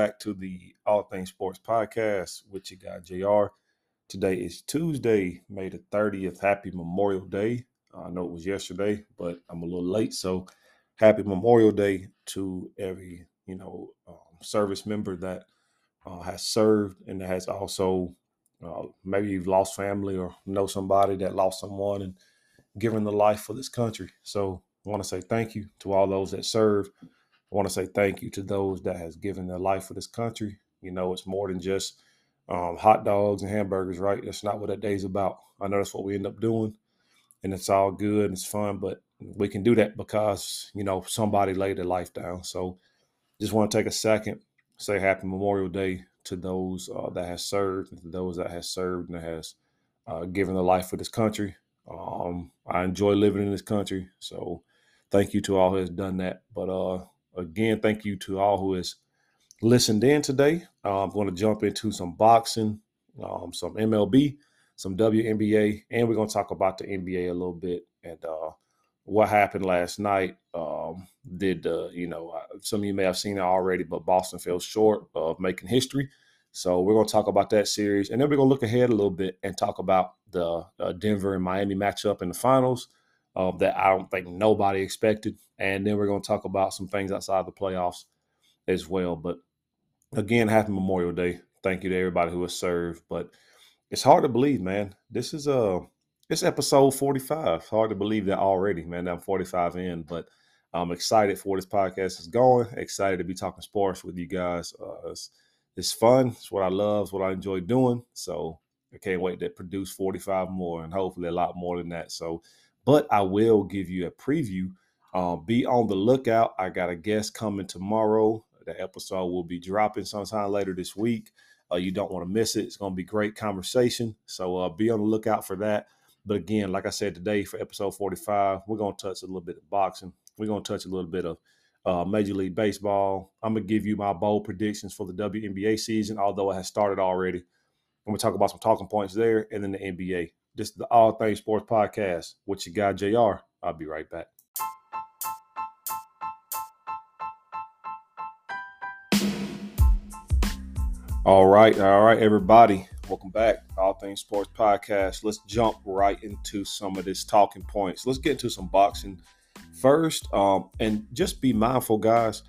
back to the All Things Sports Podcast with your guy JR. Today is Tuesday, May the 30th. Happy Memorial Day. I know it was yesterday, but I'm a little late. So happy Memorial Day to every, you know, um, service member that uh, has served and has also uh, maybe you've lost family or know somebody that lost someone and given the life for this country. So I want to say thank you to all those that serve I want to say thank you to those that has given their life for this country. You know, it's more than just um, hot dogs and hamburgers, right? That's not what that day's about. I know that's what we end up doing, and it's all good and it's fun, but we can do that because you know somebody laid their life down. So, just want to take a second, say Happy Memorial Day to those uh, that has served, those that has served and has uh, given their life for this country. Um, I enjoy living in this country, so thank you to all who has done that. But uh, again, thank you to all who has listened in today. Uh, I'm going to jump into some boxing, um, some MLB, some WNBA, and we're going to talk about the NBA a little bit and uh, what happened last night. Um, did uh, you know some of you may have seen it already, but Boston fell short of making history. So we're going to talk about that series, and then we're going to look ahead a little bit and talk about the uh, Denver and Miami matchup in the finals uh, that I don't think nobody expected. And then we're going to talk about some things outside the playoffs as well. But again, happy Memorial Day. Thank you to everybody who has served. But it's hard to believe, man. This is a uh, it's episode 45. hard to believe that already, man. I'm 45 in, but I'm excited for this podcast is going. Excited to be talking sports with you guys. Uh, it's, it's fun. It's what I love. It's what I enjoy doing. So I can't wait to produce 45 more and hopefully a lot more than that. So but I will give you a preview. Uh, be on the lookout. I got a guest coming tomorrow. The episode will be dropping sometime later this week. Uh, you don't want to miss it. It's going to be great conversation. So uh, be on the lookout for that. But again, like I said today for episode 45, we're going to touch a little bit of boxing. We're going to touch a little bit of uh, Major League Baseball. I'm going to give you my bold predictions for the WNBA season, although it has started already. I'm going to talk about some talking points there and then the NBA. This is the All Things Sports Podcast with your guy, JR. I'll be right back. All right, all right, everybody. Welcome back. All Things Sports Podcast. Let's jump right into some of this talking points. Let's get into some boxing first. Um, and just be mindful, guys.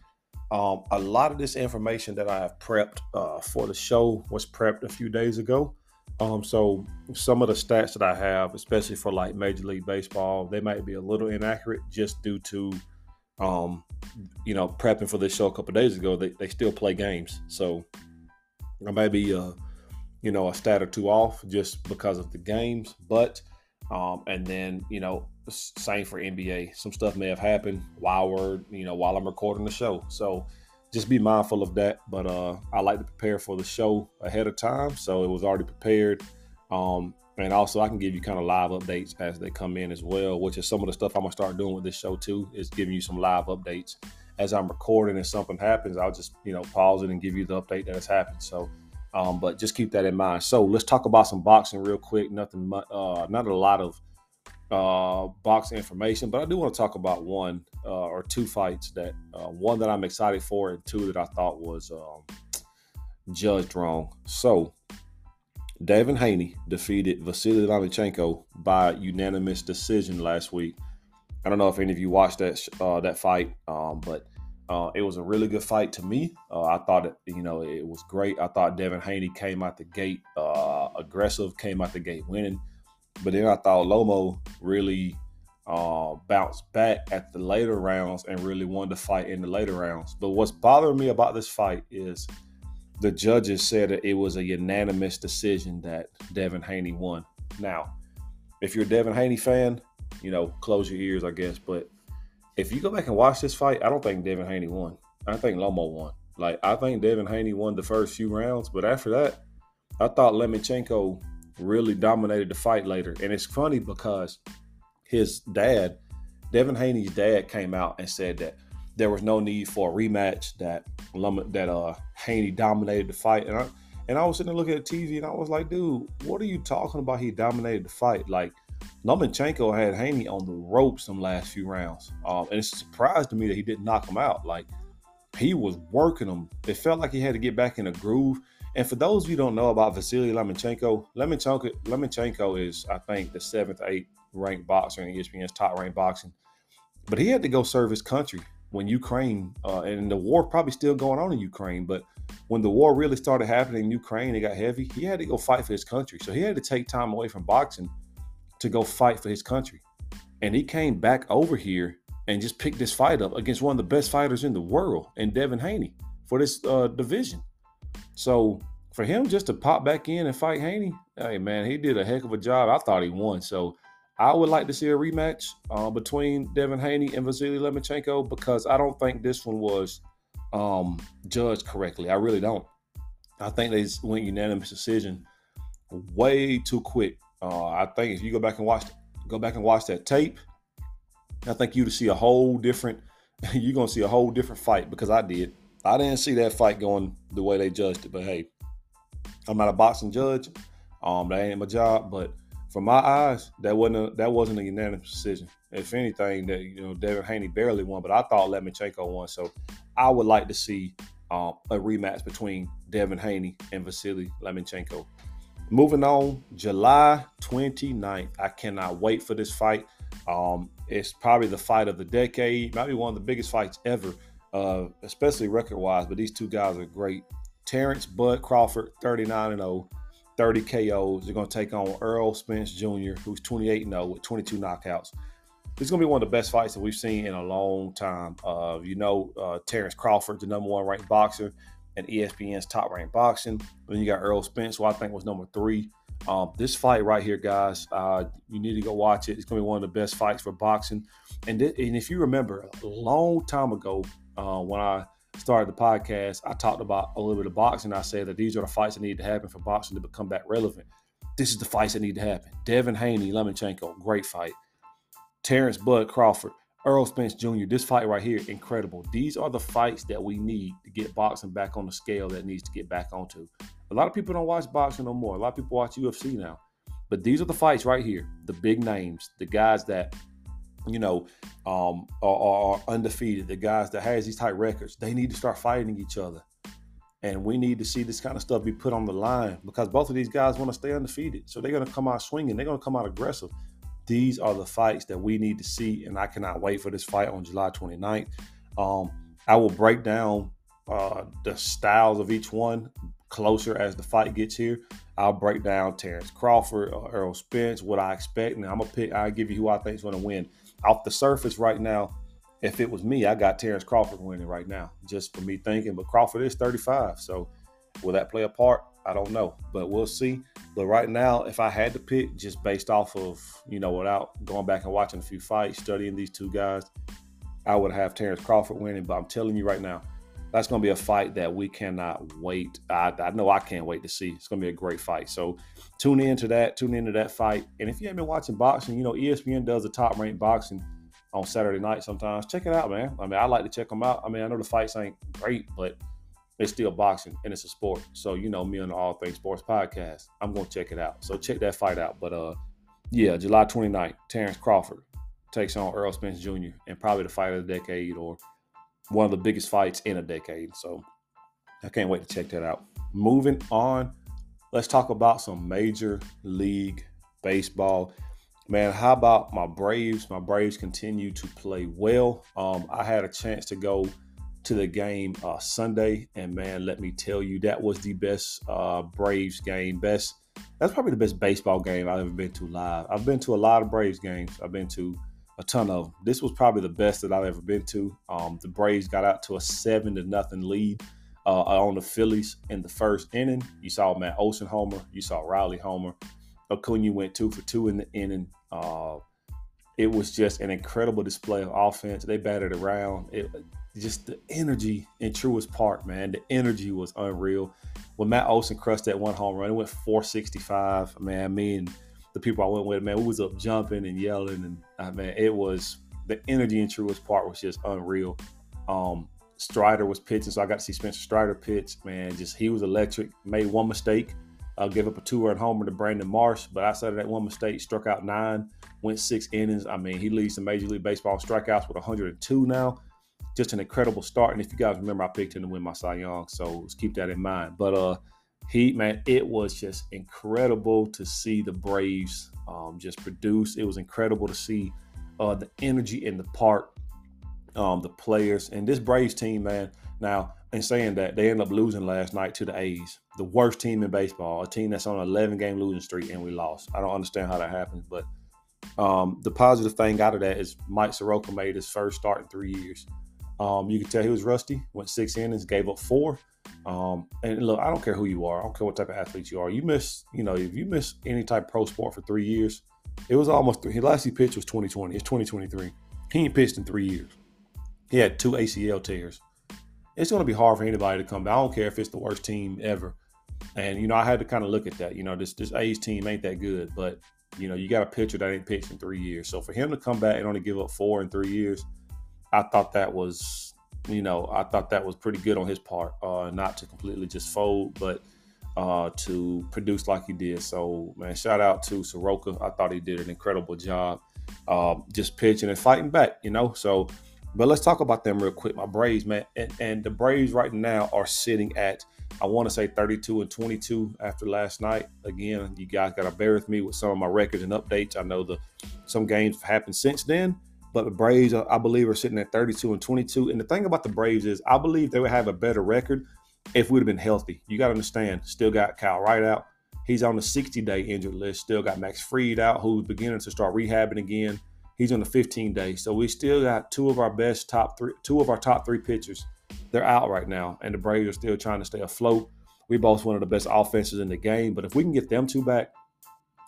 Um, a lot of this information that I have prepped uh, for the show was prepped a few days ago. Um, so some of the stats that I have, especially for like Major League Baseball, they might be a little inaccurate just due to, um, you know, prepping for this show a couple days ago. They, they still play games, so I may be, uh, you know, a stat or two off just because of the games. But um, and then you know, same for NBA. Some stuff may have happened while we're, you know, while I'm recording the show. So just be mindful of that. But uh, I like to prepare for the show ahead of time, so it was already prepared. Um, and also, I can give you kind of live updates as they come in as well, which is some of the stuff I'm gonna start doing with this show too. Is giving you some live updates as I'm recording. and something happens, I'll just you know pause it and give you the update that has happened. So, um, but just keep that in mind. So let's talk about some boxing real quick. Nothing, uh, not a lot of uh, box information, but I do want to talk about one uh, or two fights that uh, one that I'm excited for, and two that I thought was um, judged wrong. So, Devin Haney defeated Vasily Lomachenko by unanimous decision last week. I don't know if any of you watched that uh, that fight, um, but uh, it was a really good fight to me. I thought it, you know, it was great. I thought Devin Haney came out the gate aggressive, came out the gate winning. But then I thought Lomo really uh, bounced back at the later rounds and really wanted to fight in the later rounds. But what's bothering me about this fight is the judges said that it was a unanimous decision that Devin Haney won. Now, if you're a Devin Haney fan, you know, close your ears, I guess. But if you go back and watch this fight, I don't think Devin Haney won. I think Lomo won. Like, I think Devin Haney won the first few rounds, but after that, I thought Lomachenko really dominated the fight later. And it's funny because his dad, Devin Haney's dad, came out and said that there was no need for a rematch. That that uh Haney dominated the fight, and I and I was sitting there looking at TV, and I was like, dude, what are you talking about? He dominated the fight, like. Lomachenko had Haney on the ropes some last few rounds, um, and it's a surprise to me that he didn't knock him out. Like he was working him. It felt like he had to get back in a groove. And for those of you don't know about Vasily Lomachenko, Lomachenko is, I think, the seventh, eighth ranked boxer in the ESPN's top ranked boxing. But he had to go serve his country when Ukraine, uh, and the war probably still going on in Ukraine, but when the war really started happening in Ukraine, it got heavy. He had to go fight for his country. So he had to take time away from boxing to go fight for his country. And he came back over here and just picked this fight up against one of the best fighters in the world, and Devin Haney for this uh, division. So for him just to pop back in and fight Haney, hey man, he did a heck of a job. I thought he won. So I would like to see a rematch uh, between Devin Haney and Vasily Lomachenko because I don't think this one was um, judged correctly. I really don't. I think they went unanimous decision way too quick. Uh, I think if you go back and watch, go back and watch that tape, I think you'd see a whole different. You're gonna see a whole different fight because I did. I didn't see that fight going the way they judged it, but hey, I'm not a boxing judge. Um, that ain't my job. But from my eyes, that wasn't a, that wasn't a unanimous decision. If anything, that you know, Devin Haney barely won, but I thought Lomachenko won. So I would like to see um, a rematch between Devin Haney and Vasily Lomachenko. Moving on, July 29th. I cannot wait for this fight. Um, it's probably the fight of the decade, might be one of the biggest fights ever, uh, especially record wise. But these two guys are great. Terrence Bud Crawford, 39 and 0, 30 KOs. They're going to take on Errol Spence Jr., who's 28 0 with 22 knockouts. Is going to be one of the best fights that we've seen in a long time. Uh, you know, uh, Terrence Crawford, the number one ranked boxer, and ESPN's top ranked boxing. Then you got Errol Spence, who I think was number three. Um, this fight right here, guys, uh, you need to go watch it. It's going to be one of the best fights for boxing. And, th- and if you remember, a long time ago, uh, when I started the podcast, I talked about a little bit of boxing. I said that these are the fights that need to happen for boxing to become back relevant. This is the fights that need to happen. Devin Haney, Lomachenko, great fight. Terrence Bud Crawford, Errol Spence Jr., this fight right here, incredible. These are the fights that we need to get boxing back on the scale that needs to get back onto. A lot of people don't watch boxing no more. A lot of people watch UFC now. But these are the fights right here, the big names, the guys that you know, um, are, are, undefeated, the guys that has these type records, they need to start fighting each other. And we need to see this kind of stuff be put on the line because both of these guys want to stay undefeated. So they're going to come out swinging. They're going to come out aggressive. These are the fights that we need to see. And I cannot wait for this fight on July 29th. Um, I will break down uh, the styles of each one closer as the fight gets here. I'll break down Terrence Crawford or Errol Spence, what I expect. And I'm to pick, I'll give you who I think is going to win off the surface right now, if it was me, I got Terrence Crawford winning right now, just for me thinking. But Crawford is 35. So will that play a part? I don't know, but we'll see. But right now, if I had to pick, just based off of, you know, without going back and watching a few fights, studying these two guys, I would have Terrence Crawford winning. But I'm telling you right now, that's going to be a fight that we cannot wait. I, I know I can't wait to see. It's going to be a great fight. So tune in to that. Tune into that fight. And if you haven't been watching boxing, you know ESPN does the top ranked boxing on Saturday night sometimes. Check it out, man. I mean, I like to check them out. I mean, I know the fights ain't great, but it's still boxing and it's a sport. So you know me on the All Things Sports podcast. I'm going to check it out. So check that fight out. But uh, yeah, July 29th, Terrence Crawford takes on Errol Spence Jr. and probably the fight of the decade or one of the biggest fights in a decade. So I can't wait to check that out. Moving on, let's talk about some major league baseball. Man, how about my Braves? My Braves continue to play well. Um, I had a chance to go to the game uh, Sunday, and man, let me tell you, that was the best uh, Braves game. Best. That's probably the best baseball game I've ever been to live. I've been to a lot of Braves games. I've been to a ton of them. This was probably the best that I've ever been to. Um, the Braves got out to a seven to nothing lead uh, on the Phillies in the first inning. You saw Matt Olson homer. You saw Riley homer. Acuna went two for two in the inning. Uh, it was just an incredible display of offense. They batted around. It just the energy in Truist Park, man. The energy was unreal. When Matt Olson crushed that one home run, it went 465. Man, me and the people I went with, man, we was up jumping and yelling, and I mean, it was the energy in Truist Park was just unreal. Um, Strider was pitching, so I got to see Spencer Strider pitch. Man, just he was electric. Made one mistake, uh, gave up a two-run homer to Brandon Marsh, but outside of that one mistake, struck out nine, went six innings. I mean, he leads the Major League Baseball strikeouts with 102 now. just an incredible start. And if you guys remember, I picked him to win my Cy Young, so keep that in mind. But uh, he man, it was just incredible to see the Braves um, just produce. It was incredible to see uh, the energy in the park, um, the players, and this Braves team, man. Now, in saying that, they ended up losing last night to the A's, the worst team in baseball, a team that's on an 11 game losing streak, and we lost. I don't understand how that happens, but um, the positive thing out of that is Mike Soroka made his first start in three years. Um, you can tell he was rusty, went six innings, gave up four. Um, and look, I don't care who you are. I don't care what type of athlete you are. You miss, you know, if you miss any type of pro sport for three years, it was almost three. His last he pitched was 2020. It's 2023. He ain't pitched in three years. He had two ACL tears. It's going to be hard for anybody to come back. I don't care if it's the worst team ever. And you know, I had to kind of look at that. You know, this this A's team ain't that good, but you know, you got a pitcher that ain't pitched in three years. So for him to come back and only give up four in three years, I thought that was, you know, I thought that was pretty good on his part. Uh, not to completely just fold, but uh, to produce like he did. So man, shout out to Soroka. I thought he did an incredible job, uh, just pitching and fighting back. You know, so. But let's talk about them real quick. My Braves, man, and, and the Braves right now are sitting at I want to say 32 and 22 after last night. Again, you guys got to bear with me with some of my records and updates. I know the some games have happened since then, but the Braves, I believe, are sitting at 32 and 22. And the thing about the Braves is, I believe they would have a better record if we'd have been healthy. You got to understand, still got Kyle Wright out. He's on the 60 day injured list. Still got Max Fried out, who's beginning to start rehabbing again. He's on the 15 day. So we still got two of our best top three, two of our top three pitchers they're out right now, and the Braves are still trying to stay afloat. We both one of the best offenses in the game, but if we can get them two back,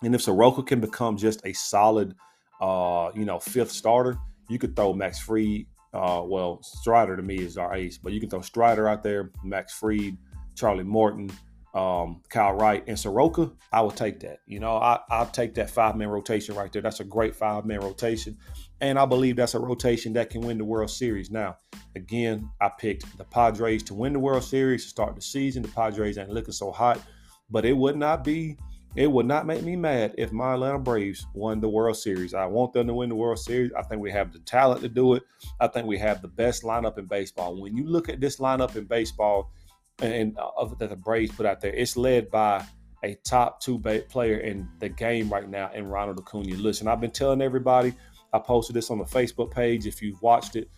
and if Soroka can become just a solid, uh, you know, fifth starter, you could throw Max Fried. Uh, well, Strider to me is our ace, but you can throw Strider out there, Max Fried, Charlie Morton, um, Kyle Wright, and Soroka, I would take that. You know, I, I'll take that five man rotation right there. That's a great five man rotation. And I believe that's a rotation that can win the World Series. Now, again, I picked the Padres to win the World Series to start the season. The Padres ain't looking so hot, but it would not be, it would not make me mad if my Atlanta Braves won the World Series. I want them to win the World Series. I think we have the talent to do it. I think we have the best lineup in baseball. When you look at this lineup in baseball, and uh, that the Braves put out there. It's led by a top two player in the game right now in Ronald Acuna. Listen, I've been telling everybody. I posted this on the Facebook page. If you've watched it,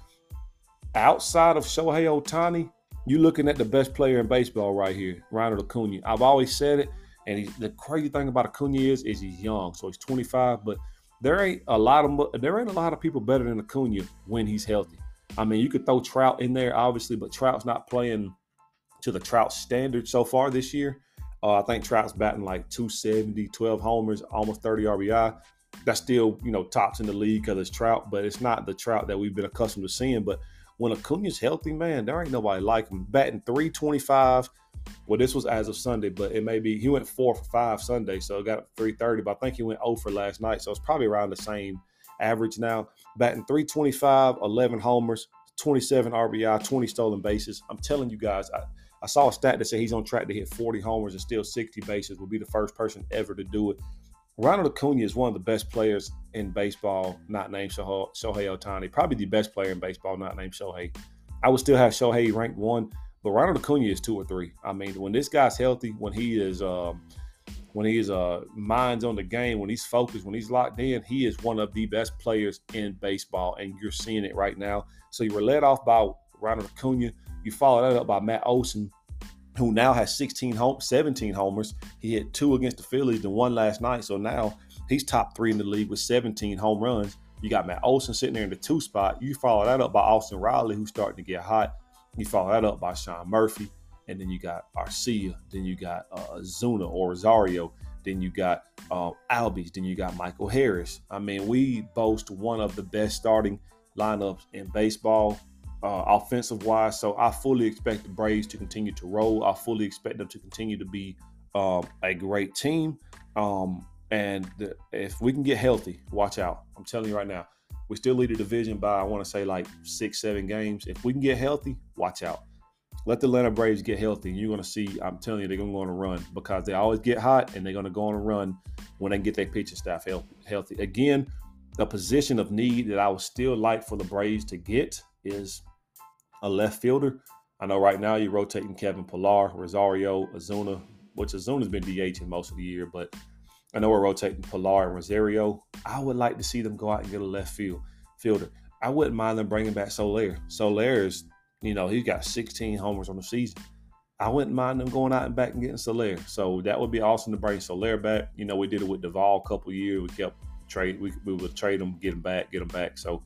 outside of Shohei Ohtani, you're looking at the best player in baseball right here, Ronald Acuna. I've always said it, and he, the crazy thing about Acuna is, is he's young, so he's 25. But there ain't a lot of there ain't a lot of people better than Acuna when he's healthy. I mean, you could throw Trout in there, obviously, but Trout's not playing to the Trout standard so far this year. Uh, I think Trout's batting like 270, 12 homers, almost 30 RBI. That's still, you know, tops in the league because it's Trout, but it's not the Trout that we've been accustomed to seeing. But when Acuna's healthy, man, there ain't nobody like him. Batting 325. Well, this was as of Sunday, but it may be he went four for five Sunday, so got 330. But I think he went 0 for last night, so it's probably around the same average now. Batting 325, 11 homers, 27 RBI, 20 stolen bases. I'm telling you guys, I, I saw a stat that said he's on track to hit 40 homers and steal 60 bases. Will be the first person ever to do it. Ronald Acuna is one of the best players in baseball, not named Shohei, Ohtani. Probably the best player in baseball, not named Shohei. I would still have Shohei ranked one, but Ronald Acuna is two or three. I mean, when this guy's healthy, when he is um, when he is uh, minds on the game, when he's focused, when he's locked in, he is one of the best players in baseball, and you're seeing it right now. So you were led off by Ronald Acuna. You followed that up by Matt Olson, who now has 16 home, 17 homers. He hit two against the Phillies and one last night. So now he's top three in the league with 17 home runs. You got Matt Olson sitting there in the two spot. You follow that up by Austin Riley, who's starting to get hot. You follow that up by Sean Murphy. And then you got Arcia. Then you got uh, Zuna or Rosario. Then you got uh, Albies. Then you got Michael Harris. I mean, we boast one of the best starting lineups in baseball uh, offensive wise. So I fully expect the Braves to continue to roll. I fully expect them to continue to be um, a great team. Um, and the, if we can get healthy, watch out. I'm telling you right now, we still lead the division by I want to say like six, seven games. If we can get healthy, watch out. Let the Atlanta Braves get healthy, and you're going to see. I'm telling you, they're going to go on a run because they always get hot, and they're going to go on a run when they get their pitching staff healthy. Again, a position of need that I would still like for the Braves to get is a left fielder. I know right now you're rotating Kevin Pillar, Rosario, Ozuna, which Ozuna's been DHing most of the year, but I know we're rotating Pillar and Rosario. I would like to see them go out and get a left field fielder. I wouldn't mind them bringing back Soler. Soler is, you know, he's got 16 homers on the season. I wouldn't mind them going out and back and getting Soler. So that would be awesome to bring Soler back. You know, we did it with Duvall a couple years. We kept trade. We, we would trade them, get them back, get them back. So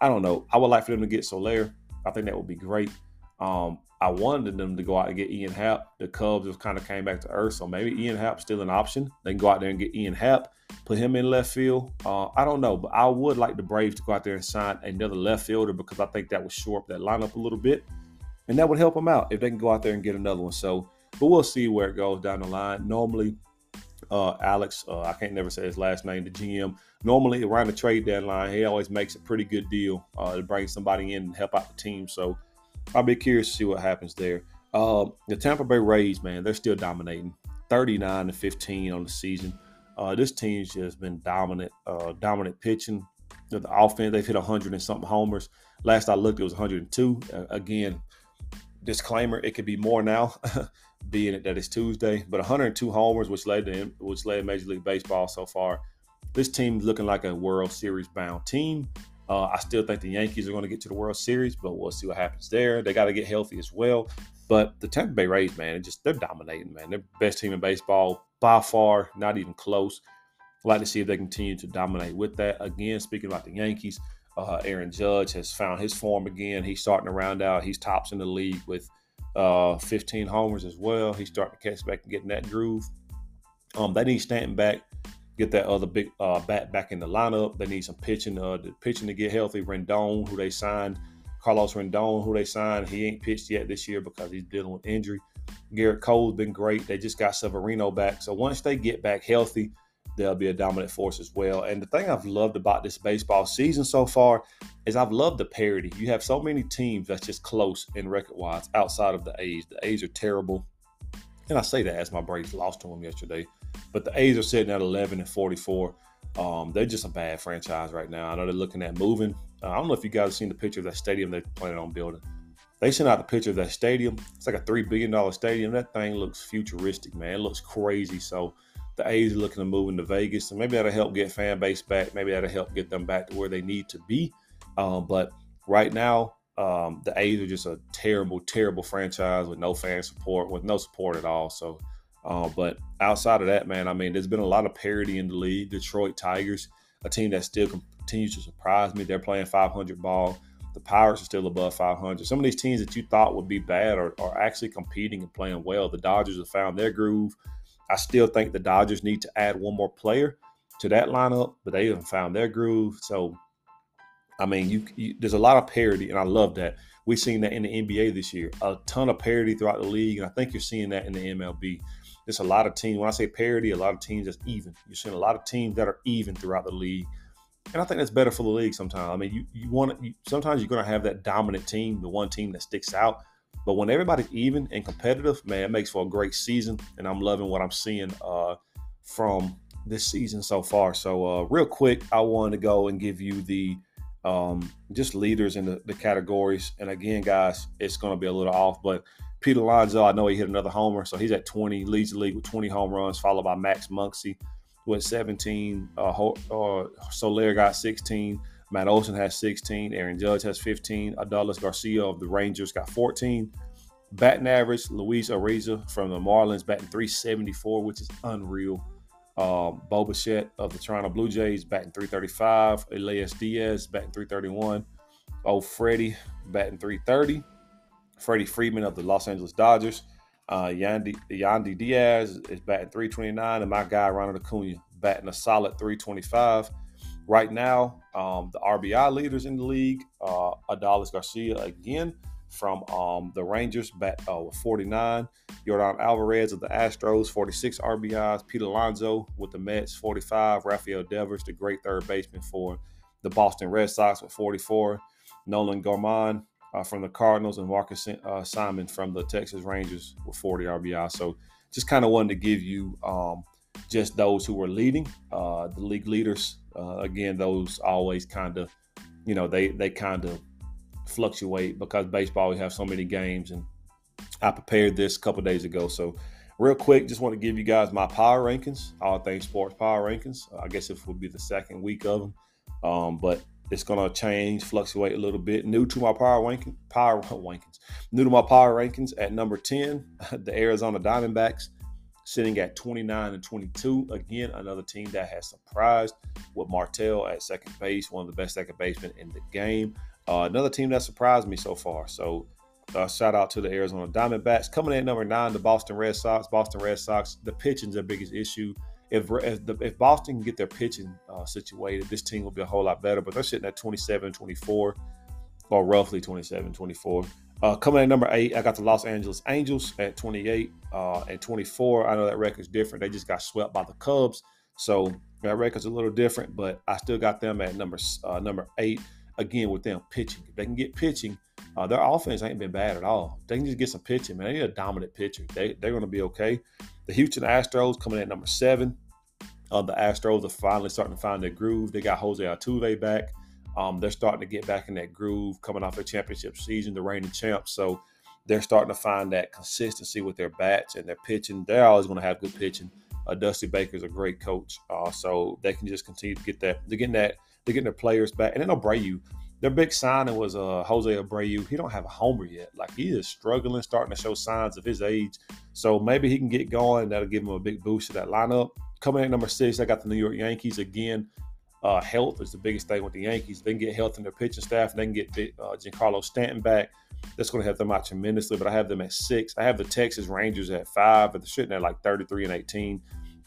I don't know. I would like for them to get Soler. I think that would be great. Um, I wanted them to go out and get Ian Happ. The Cubs just kind of came back to earth, so maybe Ian Happ's still an option. They can go out there and get Ian Happ, put him in left field. Uh, I don't know, but I would like the Braves to go out there and sign another left fielder because I think that would shore up that lineup a little bit, and that would help them out if they can go out there and get another one. So, but we'll see where it goes down the line. Normally, uh, Alex, uh, I can't never say his last name, the GM. Normally around the trade deadline, he always makes a pretty good deal uh, to bring somebody in and help out the team. So I'll be curious to see what happens there. Uh, the Tampa Bay Rays, man, they're still dominating, 39 to 15 on the season. Uh, this team's just been dominant, uh, dominant pitching. The offense, they've hit 100 and something homers. Last I looked, it was 102. Uh, again, disclaimer: it could be more now, being it that it's Tuesday. But 102 homers, which led to which led Major League Baseball so far. This team's looking like a World Series bound team. Uh, I still think the Yankees are going to get to the World Series, but we'll see what happens there. They got to get healthy as well. But the Tampa Bay Rays, man, just they're dominating, man. They're best team in baseball by far, not even close. I'd like to see if they continue to dominate with that. Again, speaking about the Yankees, uh, Aaron Judge has found his form again. He's starting to round out. He's tops in the league with uh, 15 homers as well. He's starting to catch back and getting that groove. Um, they need Stanton back get that other big uh, bat back in the lineup. They need some pitching, uh, the pitching to get healthy. Rendon, who they signed, Carlos Rendon, who they signed, he ain't pitched yet this year because he's dealing with injury. Gerrit Cole's been great. They just got Severino back. So once they get back healthy, they'll be a dominant force as well. And the thing I've loved about this baseball season so far is I've loved the parity. You have so many teams that's just close in record wise outside of the A's. The A's are terrible. And I say that as my Braves lost to them yesterday. But the A's are sitting at 11 and 44. Um, they're just a bad franchise right now. I know they're looking at moving. Uh, I don't know if you guys have seen the picture of that stadium they're planning on building. They sent out the picture of that stadium. It's like a $3 billion stadium. That thing looks futuristic, man. It looks crazy. So the A's are looking to move into Vegas. So maybe that'll help get fan base back. Maybe that'll help get them back to where they need to be. Um, but right now, um, the A's are just a terrible, terrible franchise with no fan support, with no support at all. So uh, but outside of that, man, I mean, there's been a lot of parity in the league. Detroit Tigers, a team that still continues to surprise me. They're playing 500 ball. The Pirates are still above 500. Some of these teams that you thought would be bad are, are actually competing and playing well. The Dodgers have found their groove. I still think the Dodgers need to add one more player to that lineup, but they haven't found their groove. So, I mean, you, you, there's a lot of parity, and I love that. We've seen that in the NBA this year, a ton of parity throughout the league, and I think you're seeing that in the MLB. There's a lot of teams. When I say parity, a lot of teams that's even. You're seeing a lot of teams that are even throughout the league, and I think that's better for the league. Sometimes, I mean, you you want. Sometimes you're going to have that dominant team, the one team that sticks out. But when everybody's even and competitive, man, it makes for a great season. And I'm loving what I'm seeing uh, from this season so far. So, uh, real quick, I want to go and give you the um, just leaders in the, the categories. And again, guys, it's going to be a little off, but Pete Alonso, I know he hit another homer, so he's at 20, leads the league with 20 home runs, followed by Max Muncy with 17. Uh, uh, Soler got 16. Matt Olson has 16. Aaron Judge has 15. Adolis Garcia of the Rangers got 14. Batting average, Luis Arraez from the Marlins batting 374, which is unreal. Um, Bo Bichette of the Toronto Blue Jays batting 335. Elias Diaz batting 331. Oh, Freddie batting 330. Freddie Freeman of the Los Angeles Dodgers. Uh, Yandy, Yandy Diaz is batting 329, and my guy Ronald Acuna batting a solid 325. Right now, um, the RBI leaders in the league, uh, Adolis Garcia again from um, the Rangers, bat uh, with 49. Yordan Alvarez of the Astros, 46 RBIs. Pete Alonso with the Mets, 45. Rafael Devers, the great third baseman for the Boston Red Sox, with 44. Nolan Gorman uh, from the Cardinals and Marcus uh, Semien from the Texas Rangers with 40 RBI. So just kind of wanted to give you um, just those who were leading, uh, the league leaders. Uh, again, those always kind of, you know, they they kind of fluctuate because baseball we have so many games and I prepared this a couple days ago. So real quick, just want to give you guys my power rankings, all things sports power rankings. I guess it will be the second week of them, um, but it's gonna change, fluctuate a little bit. New to my power ranking, power rankings. New to my power rankings at number ten, the Arizona Diamondbacks sitting at 29 and 22. Again, another team that has surprised with Martell at second base, one of the best second basemen in the game. Uh, another team that surprised me so far. So, uh, shout out to the Arizona Diamondbacks. Coming in at number nine, the Boston Red Sox. Boston Red Sox, the pitching's their biggest issue. If, if, the, if Boston can get their pitching uh, situated, this team will be a whole lot better. But they're sitting at 27 24, or roughly 27 24. Uh, coming at number eight, I got the Los Angeles Angels at 28 uh, and 24. I know that record's different. They just got swept by the Cubs, so that record's a little different. But I still got them at number uh, number eight. Again, with them pitching, if they can get pitching, uh, their offense ain't been bad at all. They can just get some pitching, man. They need a dominant pitcher. They they're going to be okay. The Houston Astros coming at number seven. Uh, the Astros are finally starting to find their groove. They got Jose Altuve back. Um, they're starting to get back in that groove coming off a championship season, the reigning champs. So they're starting to find that consistency with their bats and their pitching. They're always going to have good pitching. Uh, Dusty Baker's a great coach, uh, so they can just continue to get that. They're getting that. They're getting their players back, and then Abreu. Their big signing was uh, Jose Abreu. He don't have a homer yet. Like he is struggling, starting to show signs of his age. So maybe he can get going. That'll give him a big boost to that lineup. Coming at number six, I got the New York Yankees again. Uh, health is the biggest thing with the Yankees. They can get health in their pitching staff. They can get uh, Giancarlo Stanton back. That's going to help them out tremendously. But I have them at six. I have the Texas Rangers at five, but they're sitting at like 33 and 18.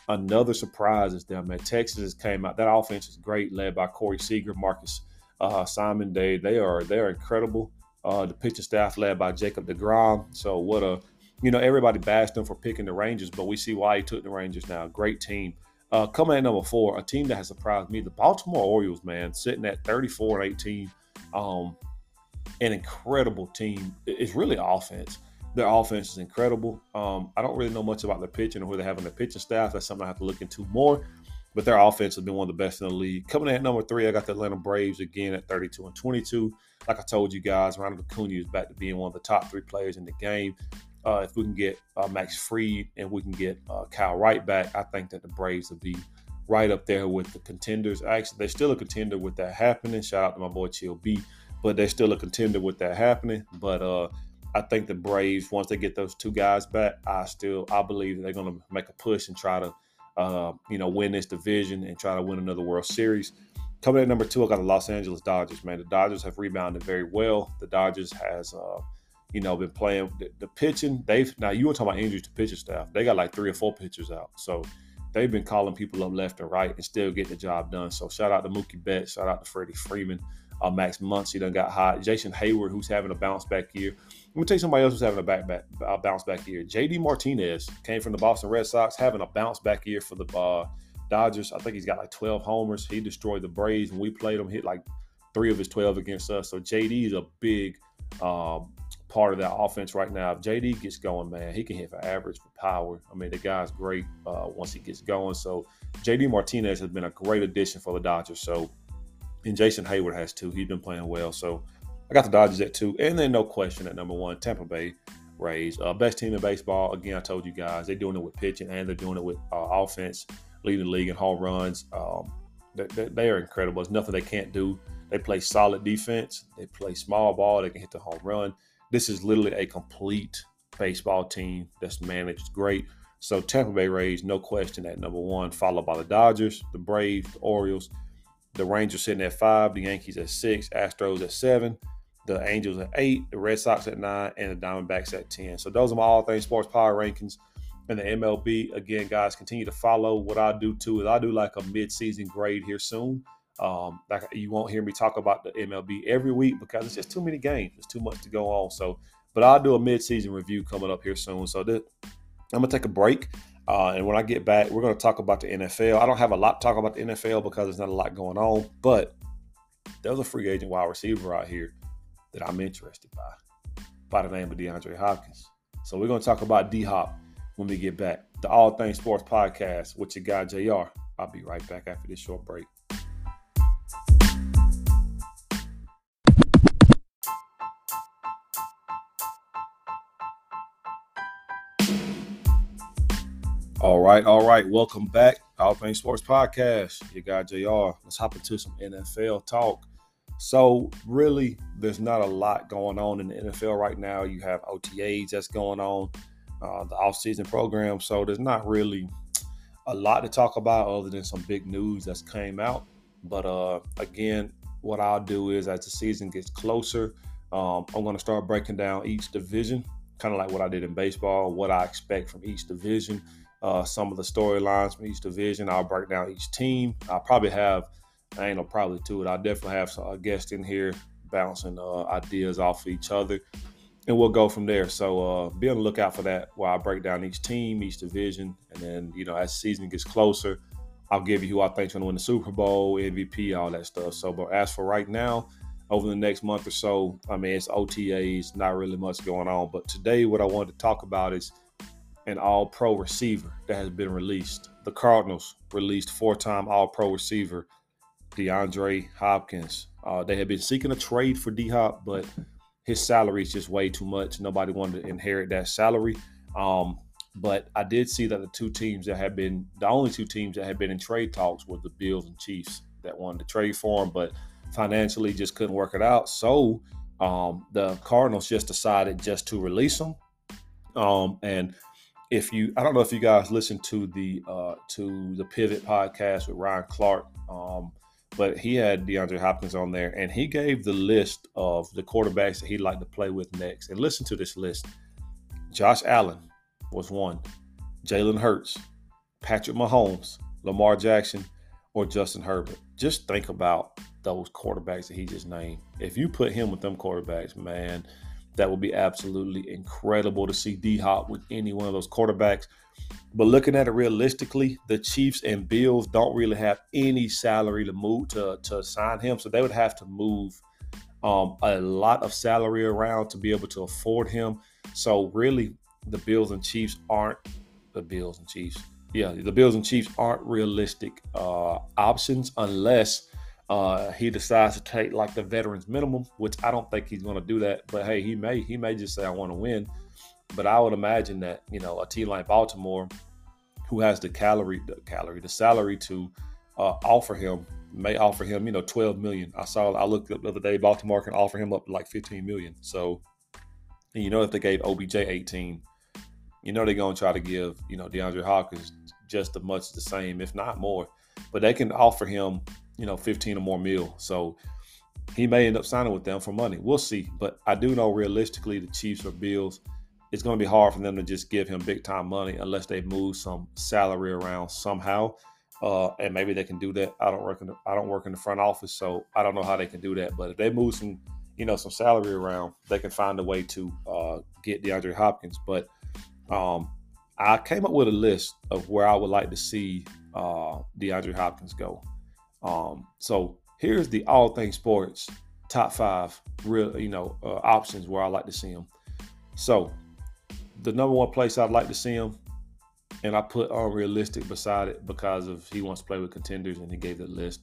Another surprise is them, man. Texas came out. That offense is great, led by Corey Seager, Marcus uh, Semien. They they are they're incredible. Uh, the pitching staff led by Jacob DeGrom. So what a you know everybody bashed them for picking the Rangers, but we see why he took the Rangers now. Great team. Uh, coming at number four, a team that has surprised me, the Baltimore Orioles, man, sitting at 34 and 18. Um, an incredible team. It's really offense. Their offense is incredible. Um, I don't really know much about their pitching or who they have on their pitching staff. That's something I have to look into more. But their offense has been one of the best in the league. Coming in at number three, I got the Atlanta Braves again at 32 and 22. Like I told you guys, Ronald Acuna is back to being one of the top three players in the game. Uh, if we can get uh, Max Fried and we can get uh, Kyle Wright back, I think that the Braves will be right up there with the contenders. Actually, they're still a contender with that happening. Shout out to my boy Chill B, but they're still a contender with that happening. But uh, I think the Braves, once they get those two guys back, I still I believe they're going to make a push and try to, uh, you know, win this division and try to win another World Series. Coming at number two, I got the Los Angeles Dodgers. Man, the Dodgers have rebounded very well. The Dodgers has uh, you know, been playing the, the pitching. They've now you were talking about injuries to pitcher staff. They got like three or four pitchers out, so they've been calling people up left and right and still getting the job done. So shout out to Mookie Betts, shout out to Freddie Freeman, uh, Max Muncy done got hot. Jason Heyward who's having a bounce back year. Let me tell you somebody else who's having a back, back bounce back year. JD Martinez came from the Boston Red Sox, having a bounce back year for the uh, Dodgers. I think he's got like 12 homers. He destroyed the Braves when we played him. Hit like three of his 12 against us. So JD is a big um, part of that offense right now. If JD gets going, man, he can hit for average for power. I mean, the guy's great uh, once he gets going. So JD Martinez has been a great addition for the Dodgers. So and Jason Heyward has too. He's been playing well. So I got the Dodgers at two, and then no question at number one, Tampa Bay Rays, uh, best team in baseball. Again, I told you guys they're doing it with pitching and they're doing it with uh, offense, leading the league in home runs. Um, they, they are incredible. There's nothing they can't do. They play solid defense. They play small ball. They can hit the home run. This is literally a complete baseball team that's managed great. So Tampa Bay Rays, no question at number one, followed by the Dodgers, the Braves, the Orioles, the Rangers sitting at five, the Yankees at six, Astros at seven, the Angels at eight, the Red Sox at nine, and the Diamondbacks at ten. So those are my all things sports power rankings. And the MLB, again, guys, continue to follow. What I do too is I do like a mid-season grade here soon. Um, like you won't hear me talk about the MLB every week because it's just too many games. It's too much to go on. So, but I'll do a mid-season review coming up here soon. So that, I'm gonna take a break, uh, and when I get back, we're gonna talk about the NFL. I don't have a lot to talk about the NFL because there's not a lot going on, but there's a free agent wide receiver out here that I'm interested by, by the name of DeAndre Hopkins. So we're gonna talk about D Hop when we get back. The All Things Sports Podcast with your guy JR. I'll be right back after this short break. All right, all right. Welcome back, All Things Sports Podcast. Your guy JR. Let's hop into some NFL talk. So, really, there's not a lot going on in the NFL right now. You have OTAs that's going on, uh, the offseason program. So, there's not really a lot to talk about other than some big news that's came out. But uh, again, what I'll do is as the season gets closer, um, I'm going to start breaking down each division, kind of like what I did in baseball, what I expect from each division uh, some of the storylines from each division. I'll break down each team. I'll probably have, I ain't no probably to it. I'll definitely have a guest in here bouncing uh, ideas off of each other. And we'll go from there. So uh, be on the lookout for that while I break down each team, each division. And then, you know, as season gets closer, I'll give you who I think's going to win the Super Bowl, MVP, all that stuff. So, but as for right now, over the next month or so, I mean, it's OTAs, not really much going on. But today, what I wanted to talk about is – an all pro receiver that has been released. The Cardinals released four time all pro receiver DeAndre Hopkins. Uh, they had been seeking a trade for D Hop, but his salary is just way too much. Nobody wanted to inherit that salary. Um, but I did see that the two teams that had been the only two teams that had been in trade talks were the Bills and Chiefs that wanted to trade for him, but financially just couldn't work it out. So um, the Cardinals just decided just to release him. Um, and if you I don't know if you guys listen to the uh to the Pivot podcast with Ryan Clark, um, but he had DeAndre Hopkins on there and he gave the list of the quarterbacks that he'd like to play with next. And listen to this list. Josh Allen was one, Jalen Hurts, Patrick Mahomes, Lamar Jackson, or Justin Herbert. Just think about those quarterbacks that he just named. If you put him with them quarterbacks, man, that would be absolutely incredible to see D Hop with any one of those quarterbacks. But looking at it realistically, the Chiefs and Bills don't really have any salary to move to, to sign him. So they would have to move um, a lot of salary around to be able to afford him. So really, the Bills and Chiefs aren't the Bills and Chiefs. Yeah, the Bills and Chiefs aren't realistic uh, options unless uh, he decides to take like the veterans minimum, which I don't think he's going to do that. But hey, he may he may just say I want to win. But I would imagine that you know a team like Baltimore, who has the calorie the calorie the salary to uh, offer him may offer him you know 12 million. I saw I looked up the other day Baltimore can offer him up like 15 million. So you know if they gave OBJ 18, you know they're going to try to give you know DeAndre Hopkins just as much the same, if not more. But they can offer him you know, 15 or more mil. So he may end up signing with them for money. We'll see. But I do know realistically the Chiefs or Bills, it's going to be hard for them to just give him big time money unless they move some salary around somehow. Uh, and maybe they can do that. I don't work in the, I don't work in the front office, so I don't know how they can do that. But if they move some, you know, some salary around, they can find a way to uh, get DeAndre Hopkins. But um, I came up with a list of where I would like to see uh, DeAndre Hopkins go. Um, so here's the all things sports top five real you know uh, options where I like to see him. So the number one place I'd like to see him, and I put unrealistic beside it because of he wants to play with contenders and he gave the list.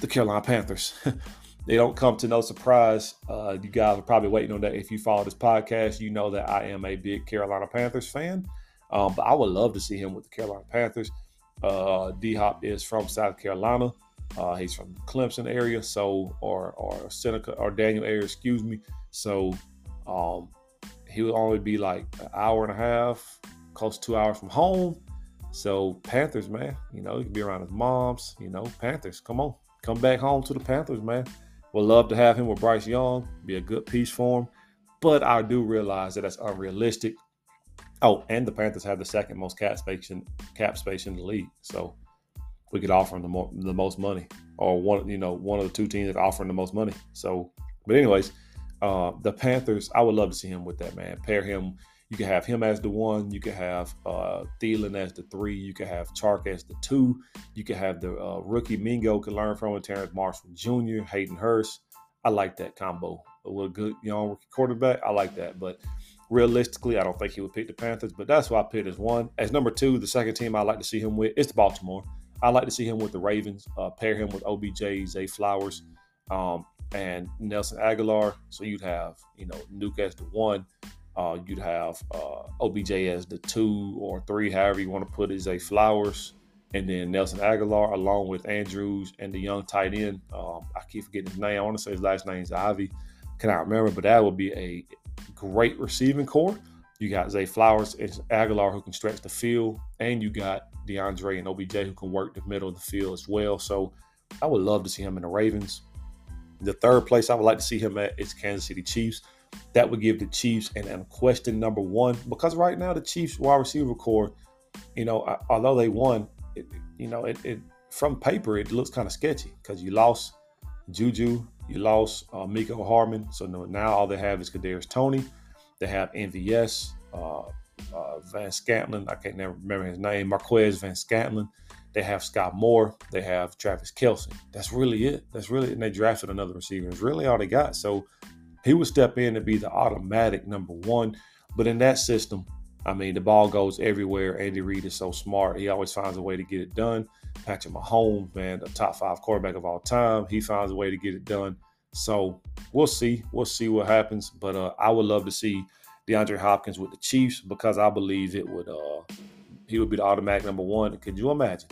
The Carolina Panthers. they don't come to no surprise. Uh, you guys are probably waiting on that. If you follow this podcast, you know that I am a big Carolina Panthers fan. Um, but I would love to see him with the Carolina Panthers. Uh, D Hop is from South Carolina. Uh, he's from Clemson area, so or or Seneca or Daniel area, excuse me. So um, he would only be like an hour and a half, close to two hours from home. So Panthers, man, you know, he could be around his mom's. You know, Panthers, come on, come back home to the Panthers, man. Would love to have him with Bryce Young. Be a good piece for him. But I do realize that that's unrealistic. Oh, and the Panthers have the second most cap space in, cap space in the league. So we could offer him the, more, the most money, or one you know one of the two teams that offering the most money. So, but anyways, uh, the Panthers, I would love to see him with that man. Pair him. You can have him as the one. You can have uh, Thielen as the three. You can have Chark as the two. You can have the uh, rookie Mingo could learn from it. Terrace Marshall Jr., Hayden Hurst. I like that combo. With a good, you know, quarterback. I like that. But realistically, I don't think he would pick the Panthers. But that's why I picked as one. As number two, the second team I like to see him with is the Baltimore. I like to see him with the Ravens, uh, pair him with OBJ, Zay Flowers, um, and Nelson Agholor. So you'd have, you know, Nuke as the one, Uh, you'd have uh, OBJ as the two or three, however you want to put it, Zay Flowers, and then Nelson Agholor along with Andrews and the young tight end. Um, I keep forgetting his name. I want to say his last name is Ivy. Cannot remember, but that would be a great receiving core. You got Zay Flowers and Agholor who can stretch the field, and you got DeAndre and OBJ who can work the middle of the field as well. So I would love to see him in the Ravens. The third place I would like to see him at is Kansas City Chiefs. That would give the Chiefs an unquestioned number one because right now the Chiefs wide receiver core, you know, although they won, it, you know, it, it from paper it looks kind of sketchy because you lost Juju, you lost uh, Mecole Hardman, so now all they have is Kadarius Toney. They have MVS, uh, uh, Valdes-Scantling. I can't never remember his name. Marquez Van Scantlin. They have Scott Moore. They have Travis Kelce. That's really it. That's really, and they drafted another receiver. It's really all they got. So he would step in to be the automatic number one. But in that system, I mean, the ball goes everywhere. Andy Reid is so smart. He always finds a way to get it done. Patrick Mahomes, man, the top five quarterback of all time. He finds a way to get it done. So we'll see. We'll see what happens. But uh, I would love to see DeAndre Hopkins with the Chiefs because I believe it would uh, he would be the automatic number one. Could you imagine?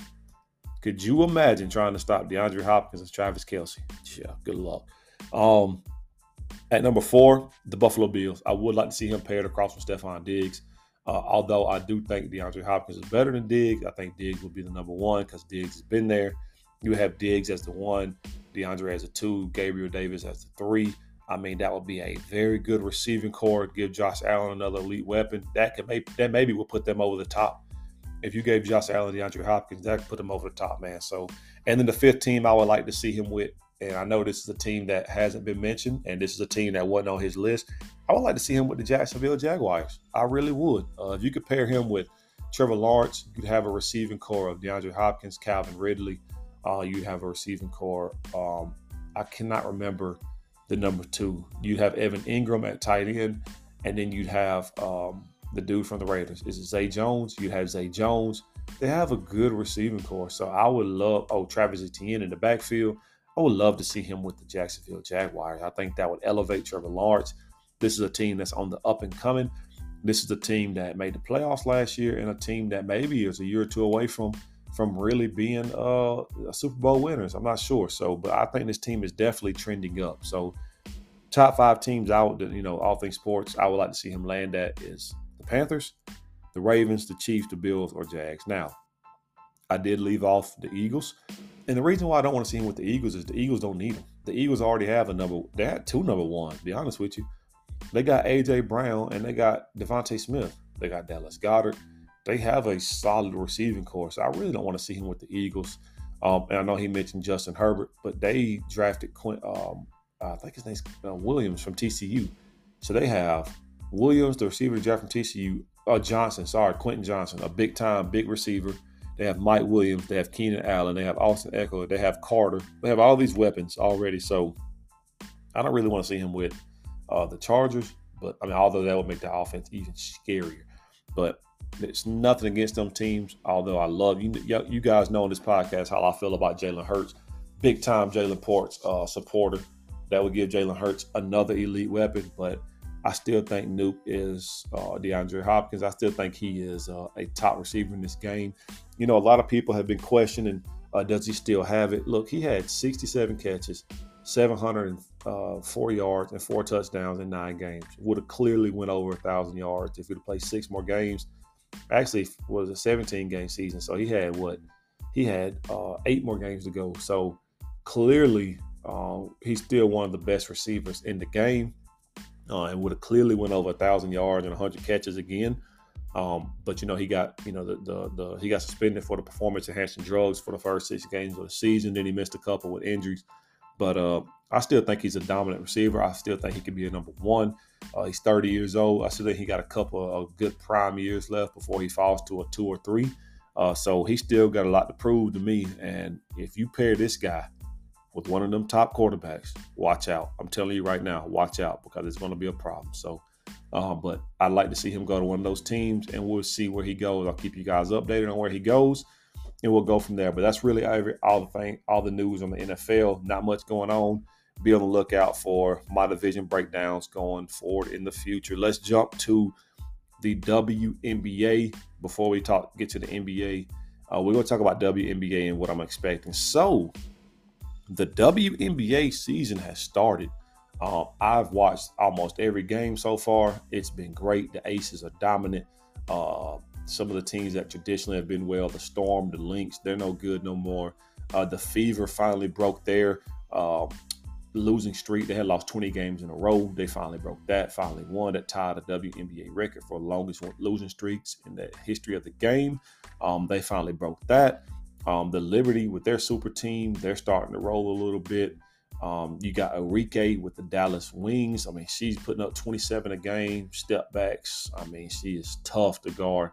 Could you imagine trying to stop DeAndre Hopkins and Travis Kelce? Yeah, good luck. Um, at number four, the Buffalo Bills. I would like to see him paired across with Stefon Diggs. Uh, although I do think DeAndre Hopkins is better than Diggs, I think Diggs will be the number one because Diggs has been there. You have Diggs as the one, DeAndre as a two, Gabriel Davis as the three. I mean, that would be a very good receiving core. Give Josh Allen another elite weapon. That could maybe that maybe will put them over the top. If you gave Josh Allen DeAndre Hopkins, that could put them over the top, man. So, and then the fifth team I would like to see him with, and I know this is a team that hasn't been mentioned, and this is a team that wasn't on his list. I would like to see him with the Jacksonville Jaguars. I really would. Uh, if you could pair him with Trevor Lawrence, you'd have a receiving core of DeAndre Hopkins, Calvin Ridley. Uh, you'd have a receiving core. Um, I cannot remember the number two. You'd have Evan Engram at tight end, and then you'd have um, the dude from the Raiders. Is it Zay Jones? You'd have Zay Jones. They have a good receiving core. So I would love, oh, Travis Etienne in the backfield. I would love to see him with the Jacksonville Jaguars. I think that would elevate Trevor Lawrence. This is a team that's on the up and coming. This is a team that made the playoffs last year and a team that maybe is a year or two away from from really being uh, Super Bowl winners. I'm not sure. So, but I think this team is definitely trending up. So, top five teams out, you know, all things sports, I would like to see him land at is the Panthers, the Ravens, the Chiefs, the Bills, or Jags. Now, I did leave off the Eagles. And the reason why I don't want to see him with the Eagles is the Eagles don't need him. The Eagles already have a number, they had two number one, to be honest with you. They got A.J. Brown and they got DeVonta Smith. They got Dallas Goedert they have a solid receiving core. So I really don't want to see him with the Eagles. Um, and I know he mentioned Justin Herbert, but they drafted Quint, um, I think his name's uh, Williams from TCU. So they have Williams, the receiver draft from TCU, uh, Johnson, sorry, Quentin Johnson, a big time, big receiver. They have Mike Williams, they have Keenan Allen, they have Austin Ekeler, they have Carter. They have all these weapons already. So I don't really want to see him with uh, the Chargers, but I mean, although that would make the offense even scarier. But it's nothing against them teams, although I love you. You guys know on this podcast how I feel about Jalen Hurts. Big time Jalen Ports uh, supporter. That would give Jalen Hurts another elite weapon, but I still think Nuke is uh, DeAndre Hopkins. I still think he is uh, a top receiver in this game. You know, a lot of people have been questioning uh, does he still have it? Look, he had 67 catches, 704 uh, yards, and four touchdowns in nine games. Would have clearly went over a thousand yards if he'd played six more games actually was a 17 game season. So he had what? He had uh, eight more games to go. So clearly, uh, he's still one of the best receivers in the game, uh, and would have clearly went over a thousand yards and 100 catches again. Um, but you know he got you know the, the, the he got suspended for the performance enhancing drugs for the first six games of the season. Then he missed a couple with injuries. But uh, I still think he's a dominant receiver. I still think he could be a number one. Uh, he's 30 years old. I still think he got a couple of good prime years left before he falls to a two or three. Uh, so he still got a lot to prove to me. And if you pair this guy with one of them top quarterbacks, watch out. I'm telling you right now, watch out because it's going to be a problem. So, uh, but I'd like to see him go to one of those teams, and we'll see where he goes. I'll keep you guys updated on where he goes and we'll go from there. But that's really all the thing, all the news on the NFL. Not much going on. Be on the lookout for my division breakdowns going forward in the future. Let's jump to the WNBA before we talk get to the NBA. Uh, we're going to talk about WNBA and what I'm expecting. So, the WNBA season has started. Uh, I've watched almost every game so far. It's been great. The Aces are dominant. Uh, some of the teams that traditionally have been well, the Storm, the Lynx, they're no good no more. Uh, the Fever finally broke their uh, losing streak. They had lost 20 games in a row. They finally broke that, finally won. That tied the WNBA record for longest losing streaks in the history of the game. Um, they finally broke that. Um, the Liberty with their super team, they're starting to roll a little bit. Um, you got Arike with the Dallas Wings. I mean, she's putting up 27 a game, step backs. I mean, she is tough to guard.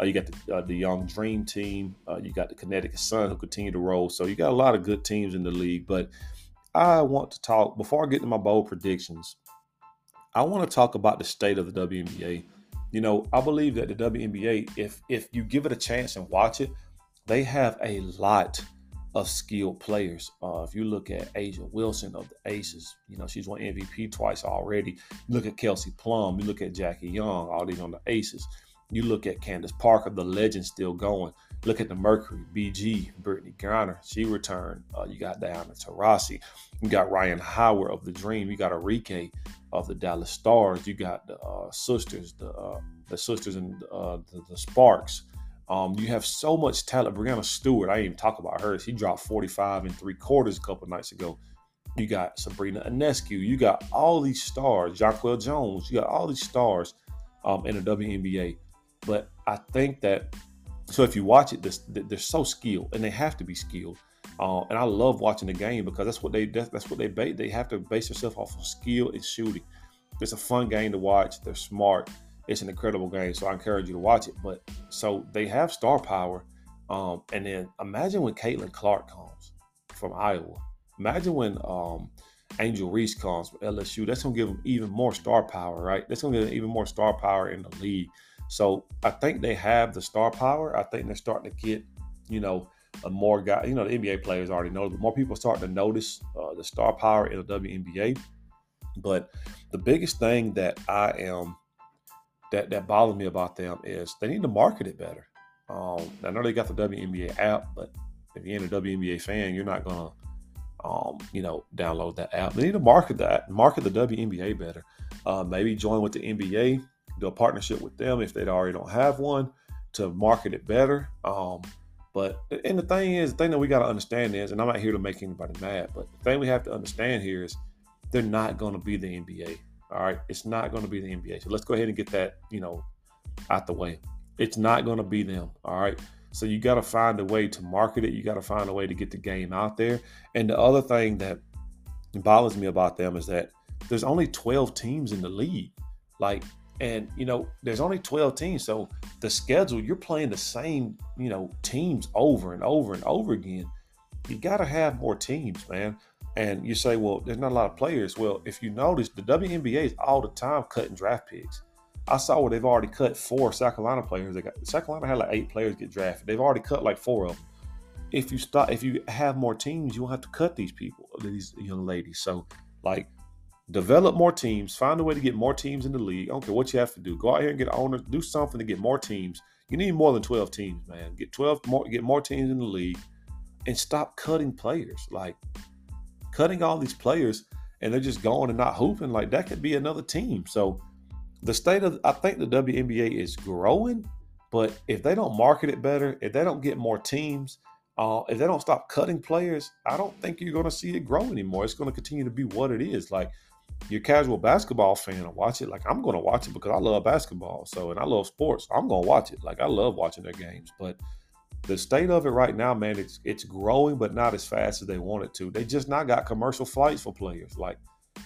Uh, you got the, uh, the Young Dream team. Uh, you got the Connecticut Sun who continue to roll. So you got a lot of good teams in the league. But I want to talk before I get to my bold predictions. I want to talk about the state of the WNBA. You know, I believe that the WNBA, if if you give it a chance and watch it, they have a lot of skilled players. Uh, if you look at A'ja Wilson of the Aces, you know she's won MVP twice already. You look at Kelsey Plum. You look at Jackie Young. All these on the Aces. You look at Candace Parker, the legend still going. Look at the Mercury, BG, Brittney Griner, she returned. Uh, you got Diana Taurasi. You got Rhyne Howard of the Dream. You got Arike of the Dallas Stars. You got the uh, sisters, the uh, the sisters and uh, the, the, Sparks. Um, you have so much talent. Breanna Stewart, I didn't even talk about her. She dropped 45 and three quarters a couple nights ago. You got Sabrina Ionescu. You got all these stars. Jonquel Jones. You got all these stars um, in the WNBA. But I think that so if you watch it, they're, so skilled, and they have to be skilled. Uh, and I love watching the game because that's what they that's what they base. They have to base themselves off of skill and shooting. It's a fun game to watch. They're smart. It's an incredible game, so I encourage you to watch it. But so they have star power, um, and then imagine when Caitlin Clark comes from Iowa. Imagine when um, Angel Reese comes from LSU. That's gonna give them even more star power, right? That's gonna give them even more star power in the league. So I think they have the star power. I think they're starting to get, you know, a more guy. You know, the NBA players already know, but more people starting to notice uh, the star power in the WNBA. But the biggest thing that I am that that bothers me about them is they need to market it better. Um, I know they got the WNBA app, but if you ain't a WNBA fan, you're not gonna, um, you know, download that app. They need to market that, market the WNBA better. Uh, maybe join with the NBA do a partnership with them if they already don't have one to market it better. Um, but and the thing is, the thing that we got to understand is, and I'm not here to make anybody mad, but the thing we have to understand here is they're not going to be the NBA. All right, it's not going to be the NBA. So let's go ahead and get that, you know, out the way. It's not going to be them. All right. So you got to find a way to market it. You got to find a way to get the game out there. And the other thing that bothers me about them is that there's only 12 teams in the league. Like and, you know, there's only 12 teams. So the schedule, you're playing the same, you know, teams over and over and over again. You got to have more teams, man. And you say, well, there's not a lot of players. Well, if you notice, the WNBA is all the time cutting draft picks. I saw where they've already cut four South Carolina players. They got South Carolina had like eight players get drafted. They've already cut like four of them. If you start, if you have more teams, you won't have to cut these people, these young ladies. So, like, develop more teams, find a way to get more teams in the league. I don't care what you have to do. Go out here and get owners, do something to get more teams. You need more than 12 teams, man. Get 12 more, get more teams in the league and stop cutting players. Like cutting all these players and they're just going and not hooping. Like that could be another team. So the state of I think the WNBA is growing, but if they don't market it better, if they don't get more teams, uh, if they don't stop cutting players, I don't think you're going to see it grow anymore. It's going to continue to be what it is. Like you're casual basketball fan and watch it, like I'm going to watch it because I love basketball. So, and I love sports. I'm going to watch it. Like I love watching their games. But the state of it right now, man, it's it's growing, but not as fast as they want it to. They just not got commercial flights for players. Like,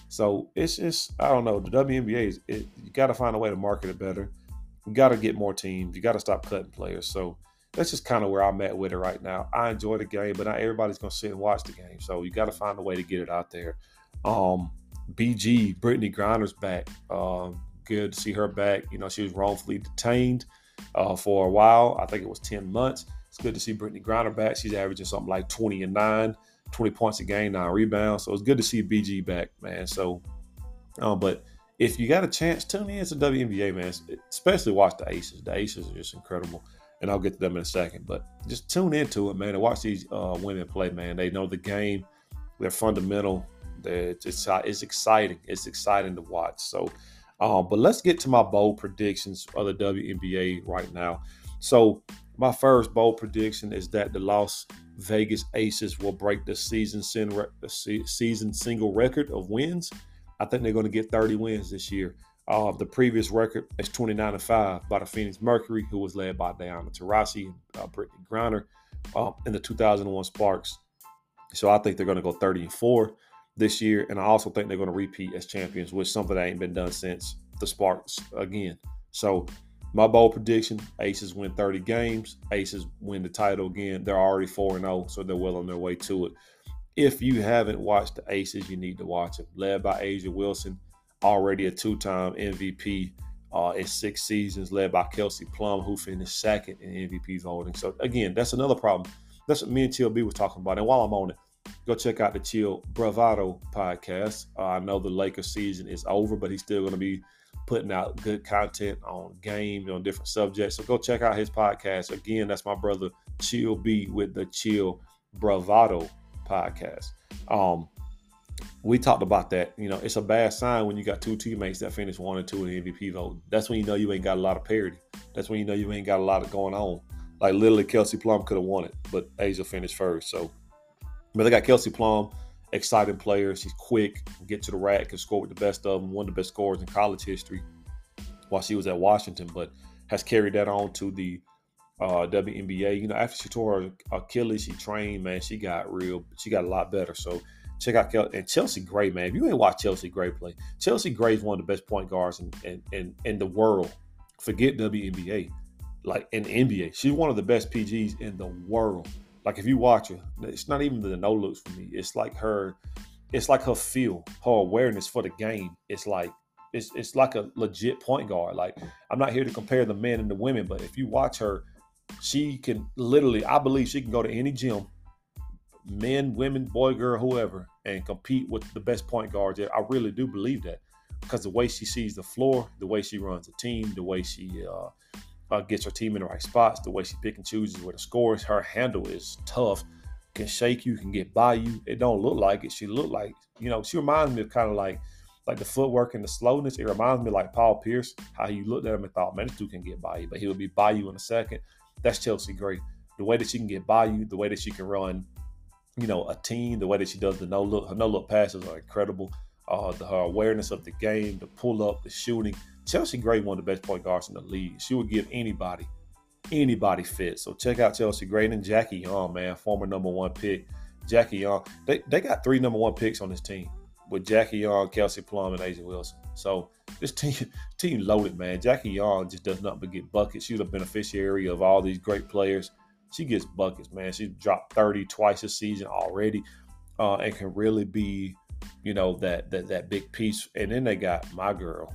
so it's just I don't know. The WNBA is it, you got to find a way to market it better. You got to get more teams. You got to stop cutting players. So that's just kind of where I'm at with it right now. I enjoy the game, but not everybody's gonna sit and watch the game. So you got to find a way to get it out there. Um, BG, Brittney Griner's back. Um, good to see her back. You know, she was wrongfully detained uh, for a while. I think it was 10 months. It's good to see Brittney Griner back. She's averaging something like 20 and 9. 20 points a game, nine rebounds. So it's good to see BG back, man. So, um, but if you got a chance, tune in to WNBA, man. Especially watch the Aces. The Aces are just incredible, and I'll get to them in a second. But just tune into it, man, and watch these uh, women play, man. They know the game. They're fundamental. It's, it's exciting. It's exciting to watch. So, um, but let's get to my bold predictions of the WNBA right now. So, my first bold prediction is that the Las Vegas Aces will break the season season single record of wins I think they're going to get 30 wins this year. Uh, the previous record is 29 and 5 by the Phoenix Mercury, who was led by Diana Taurasi and uh, Brittney Griner uh, in the 2001 Sparks. So I think they're going to go 30 and 4 this year. And I also think they're going to repeat as champions, which something that ain't been done since the Sparks again. So my bold prediction Aces win 30 games. Aces win the title again. They're already 4 0, so they're well on their way to it. If you haven't watched the Aces, you need to watch it. Led by A'ja Wilson, already a two-time MVP uh, in six seasons, led by Kelsey Plum, who finished second in MVP voting. So again, that's another problem. That's what me and TLB was talking about. And while I'm on it, go check out the Chill Bravado podcast. Uh, I know the Lakers season is over, but he's still going to be putting out good content on game on different subjects. So go check out his podcast. Again, that's my brother Chill B with the Chill Bravado podcast. Um, we talked about that. You know, it's a bad sign when you got two teammates that finish one and two in the MVP vote. That's when you know you ain't got a lot of parity. That's when you know you ain't got a lot of going on. Like literally, Kelsey Plum could have won it, but A'ja finished first. So, but they got Kelsey Plum, exciting player. She's quick, get to the rack, can score with the best of them. One of the best scorers in college history while she was at Washington, but has carried that on to the uh, WNBA. You know, after she tore her Achilles, she trained, man. She got real, she got a lot better. So check out and Chelsea Gray, man. If you ain't watched Chelsea Gray play, Chelsea Gray is one of the best point guards in, in, in, in the world. Forget WNBA, like in NBA. She's one of the best PGs in the world. Like if you watch her, it's not even the no looks for me. It's like her, it's like her feel, her awareness for the game. It's like it's it's like a legit point guard. Like I'm not here to compare the men and the women, but if you watch her she can literally, I believe she can go to any gym, men, women, boy, girl, whoever, and compete with the best point guards. I really do believe that because the way she sees the floor, the way she runs the team, the way she uh, uh, gets her team in the right spots, the way she pick and chooses where the scores, her handle is tough, can shake you, can get by you. It don't look like it. She look like, you know, she reminds me of kind of like like the footwork and the slowness. It reminds me like Paul Pierce, how you looked at him and thought, man, this dude can get by you, but he would be by you in a second. That's Chelsea Gray. The way that she can get by you, the way that she can run, you know, a team, the way that she does the no look, her no look passes are incredible. Uh, the, her awareness of the game, the pull up, the shooting. Chelsea Gray, one of the best point guards in the league. She would give anybody, anybody fit. So check out Chelsea Gray and Jackie Young, man, former number one pick. Jackie Young, they, they got three number one picks on this team with Jackie Young, Kelsey Plum, and A'ja Wilson. So this team team loaded, man. Jackie Young just does not but get buckets. She's a beneficiary of all these great players. She gets buckets, man. She dropped 30 twice a season already, uh, and can really be, you know, that that that big piece. And then they got my girl,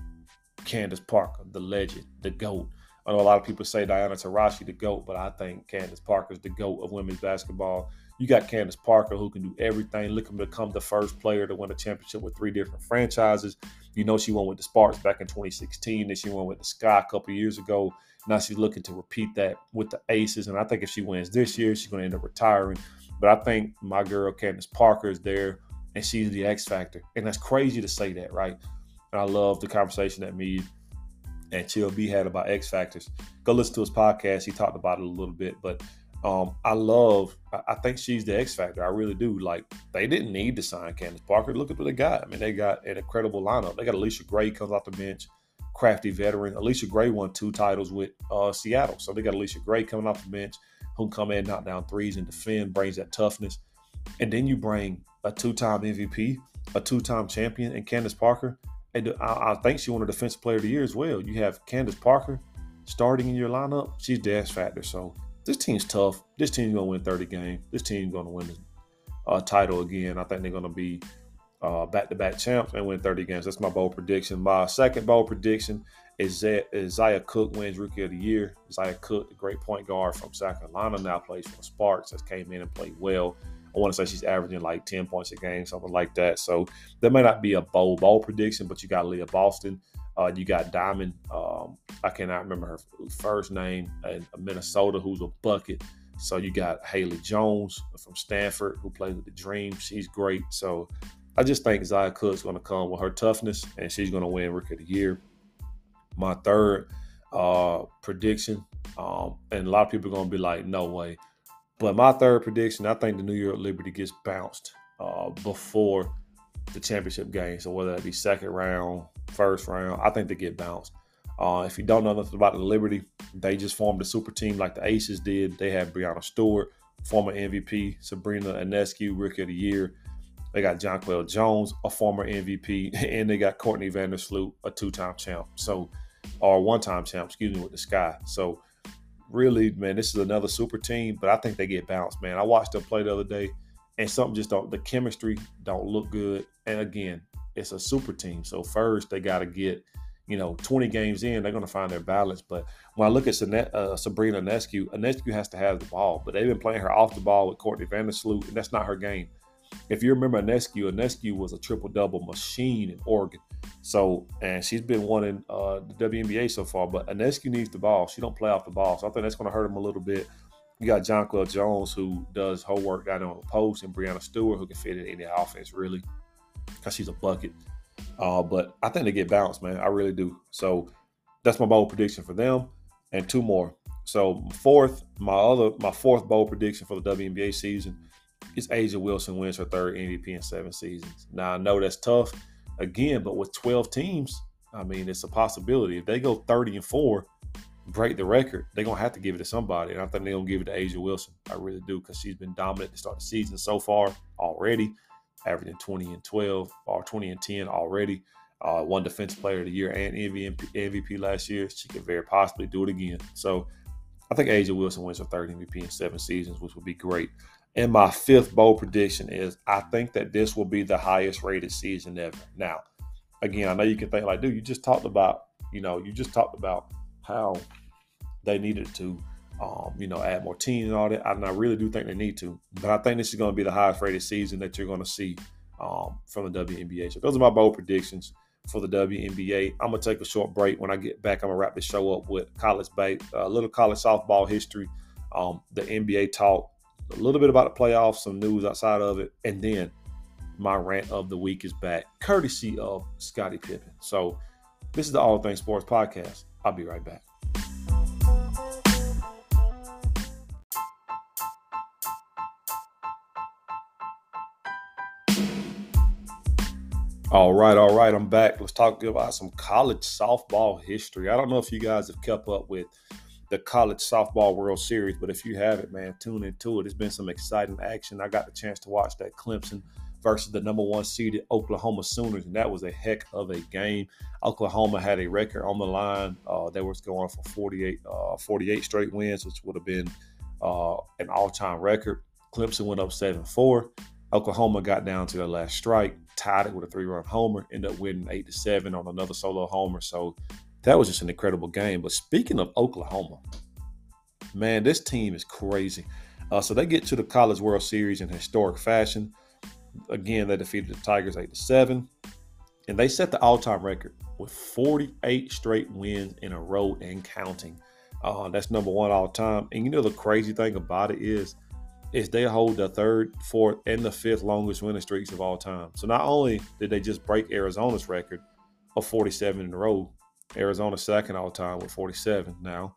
Candace Parker, the legend, the GOAT. I know a lot of people say Diana Taurasi the GOAT, but I think Candace Parker is the GOAT of women's basketball. You got Candace Parker who can do everything. Look to become the first player to win a championship with three different franchises. You know she won with the Sparks back in 2016, and she won with the Sky a couple years ago. Now she's looking to repeat that with the Aces, and I think if she wins this year, she's going to end up retiring. But I think my girl Candace Parker is there, and she's the X factor, and that's crazy to say that, right? And I love the conversation that me and Chill B had about X factors. Go listen to his podcast; he talked about it a little bit, but um, I love. I think she's the X factor. I really do. Like they didn't need to sign Candace Parker. Look at what they got. I mean, they got an incredible lineup. They got Alicia Gray comes off the bench, crafty veteran. Alicia Gray won two titles with uh, Seattle, so they got Alicia Gray coming off the bench, who can come in, knock down threes, and defend. Brings that toughness, and then you bring a two-time MVP, a two-time champion, and Candace Parker. I, I think she won a Defensive Player of the Year as well. You have Candace Parker starting in your lineup. She's the factor. So this team's tough. This team's gonna win 30 games. This team's gonna win the uh, title again. I think they're gonna be uh, back-to-back champs and win 30 games. That's my bold prediction. My second bold prediction is that Zia Cooke wins Rookie of the Year. Zia Cooke, the great point guard from South Carolina, now plays for the Sparks. Has came in and played well. I want to say she's averaging like 10 points a game, something like that. So that may not be a bold, bold prediction, but you got Leah Boston. Uh, you got Diamond. Um, I cannot remember her first name in Minnesota, who's a bucket. So you got Haley Jones from Stanford, who plays with the Dream. She's great. So I just think Zia Cooke's going to come with her toughness, and she's going to win Rookie of the Year. My third uh, prediction, um, and a lot of people are going to be like, "No way." But my third prediction, I think the New York Liberty gets bounced uh, before the championship game. So whether that be second round, first round, I think they get bounced. Uh, if you don't know nothing about the Liberty, they just formed a super team like the Aces did. They have Breanna Stewart, former MVP, Sabrina Ionescu, Rookie of the Year. They got Jonquel Jones, a former MVP, and they got Courtney Vandersloot, a two-time champ. So, or one-time champ, excuse me, with the Sky. So, really, man, this is another super team, but I think they get bounced, man. I watched them play the other day, and something just don't. The chemistry don't look good. And again, it's a super team. So first, they got to get you know, 20 games in, they're going to find their balance. But when I look at uh, Sabrina Ionescu, Ionescu has to have the ball, but they've been playing her off the ball with Courtney Vandersloot, and that's not her game. If you remember Ionescu, Ionescu was a triple double machine in Oregon. So, and she's been winning uh, the WNBA so far, but Ionescu needs the ball. She don't play off the ball. So I think that's going to hurt him a little bit. You got Jonquel Jones, who does her work down on the post, and Breanna Stewart, who can fit in any offense, really, because she's a bucket. Uh, but I think they get bounced, man. I really do. So that's my bold prediction for them, and two more. So fourth, my other, my fourth bold prediction for the WNBA season is A'ja Wilson wins her third MVP in seven seasons. Now I know that's tough, again, but with 12 teams, I mean it's a possibility. If they go 30 and four, break the record, they're gonna have to give it to somebody, and I think they're gonna give it to A'ja Wilson. I really do because she's been dominant to start the season so far already averaging 20 and 12 or 20 and 10 already. Uh, one defensive player of the year and MVP, MVP last year. She could very possibly do it again. So I think A'ja Wilson wins her third MVP in seven seasons, which would be great. And my fifth bold prediction is I think that this will be the highest rated season ever. Now, again, I know you can think like, dude, you just talked about, you know, you just talked about how they needed to um, you know, add more teams and all that. And I really do think they need to. But I think this is going to be the highest rated season that you're going to see um, from the WNBA. So those are my bold predictions for the WNBA. I'm gonna take a short break. When I get back, I'm gonna wrap this show up with college bait, a little college softball history, um, the NBA talk, a little bit about the playoffs, some news outside of it, and then my rant of the week is back, courtesy of Scottie Pippen. So this is the All Things Sports Podcast. I'll be right back. All right, all right, I'm back. Let's talk about some college softball history. I don't know if you guys have kept up with the college softball World Series, but if you haven't, man, tune into it. It's been some exciting action. I got the chance to watch that Clemson versus the number one seeded Oklahoma Sooners, and that was a heck of a game. Oklahoma had a record on the line. Uh, they was going for 48, uh, 48 straight wins, which would have been uh, an all-time record. Clemson went up 7-4. Oklahoma got down to their last strike, tied it with a three-run homer, ended up winning eight to seven on another solo homer. So that was just an incredible game. But speaking of Oklahoma, man, this team is crazy. Uh, so they get to the College World Series in historic fashion. Again, they defeated the Tigers eight to seven, and they set the all-time record with 48 straight wins in a row and counting. Uh, that's number one all time. And you know the crazy thing about it is is they hold the third, fourth, and the fifth longest winning streaks of all time. So not only did they just break Arizona's record of 47 in a row, Arizona's second all time with 47 now.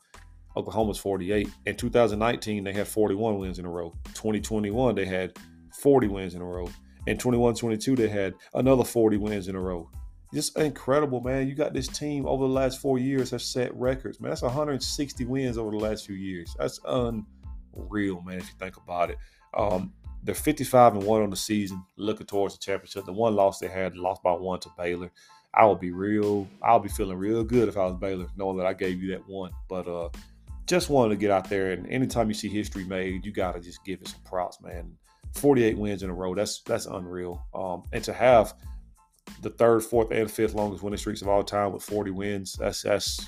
Oklahoma's 48. In 2019, they had 41 wins in a row. 2021, they had 40 wins in a row. In 21 22, they had another 40 wins in a row. Just incredible, man. You got this team over the last four years have set records, man. That's 160 wins over the last few years. That's unreal, man, if you think about it. Um, they're 55 and 1 on the season, looking towards the championship. The one loss they had, lost by one to Baylor. I would be real, I'll be feeling real good if I was Baylor, knowing that I gave you that one. But uh just wanted to get out there and anytime you see history made, you gotta just give it some props, man. 48 wins in a row, that's that's unreal. Um, and to have the third, fourth, and fifth longest winning streaks of all time with 40 wins, that's that's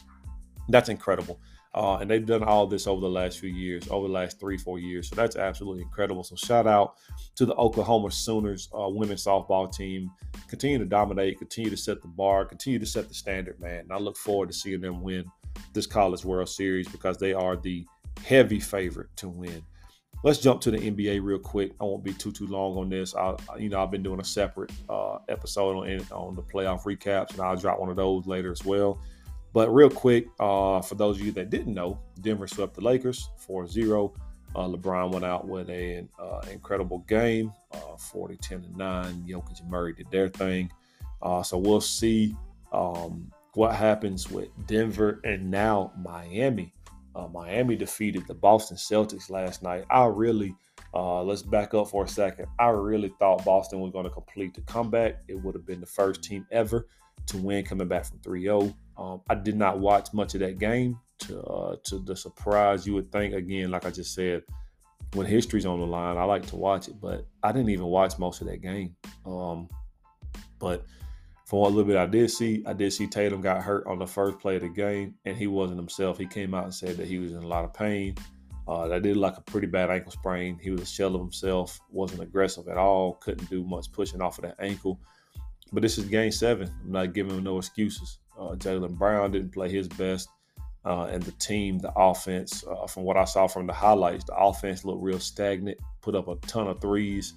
that's incredible. Uh, and they've done all this over the last few years, over the last three, four years. So that's absolutely incredible. So shout out to the Oklahoma Sooners uh, women's softball team. Continue to dominate, continue to set the bar, continue to set the standard, man. And I look forward to seeing them win this College World Series because they are the heavy favorite to win. Let's jump to the NBA real quick. I won't be too too long on this. I, you know, I've been doing a separate uh, episode on on the playoff recaps, and I'll drop one of those later as well. But real quick, uh, for those of you that didn't know, Denver swept the Lakers 4-0. Uh, LeBron went out with an uh, incredible game, uh, 40, 10, and 9. Jokic and Murray did their thing. Uh, so we'll see um, what happens with Denver and now Miami. Miami defeated the Boston Celtics last night. I really, let's back up for a second. I really thought Boston was going to complete the comeback. It would have been the first team ever to win coming back from 3 0. Um, I did not watch much of that game. To, uh, to the surprise, you would think, again, like I just said, when history's on the line, I like to watch it, but I didn't even watch most of that game. Um, but from what little bit I did see, I did see Tatum got hurt on the first play of the game, and he wasn't himself. He came out and said that he was in a lot of pain. Uh, that did like a pretty bad ankle sprain. He was a shell of himself, wasn't aggressive at all, couldn't do much pushing off of that ankle. But this is game seven. I'm not giving him no excuses. Uh, Jaylen Brown didn't play his best. Uh, and the team, the offense, uh, from what I saw from the highlights, the offense looked real stagnant, put up a ton of threes.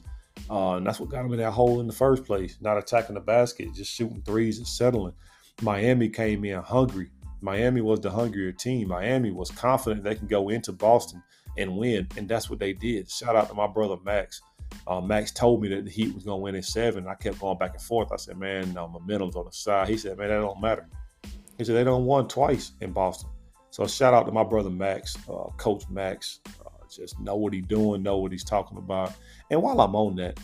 Uh, and that's what got them in that hole in the first place. Not attacking the basket, just shooting threes and settling. Miami came in hungry. Miami was the hungrier team. Miami was confident they can go into Boston and win, and that's what they did. Shout out to my brother Max. Uh, Max told me that the Heat was going to win in seven. I kept going back and forth. I said, "Man, no, momentum's on the side." He said, "Man, that don't matter." He said they don't won twice in Boston. So shout out to my brother Max, uh, Coach Max. Uh, just know what he's doing, know what he's talking about. And while I'm on that,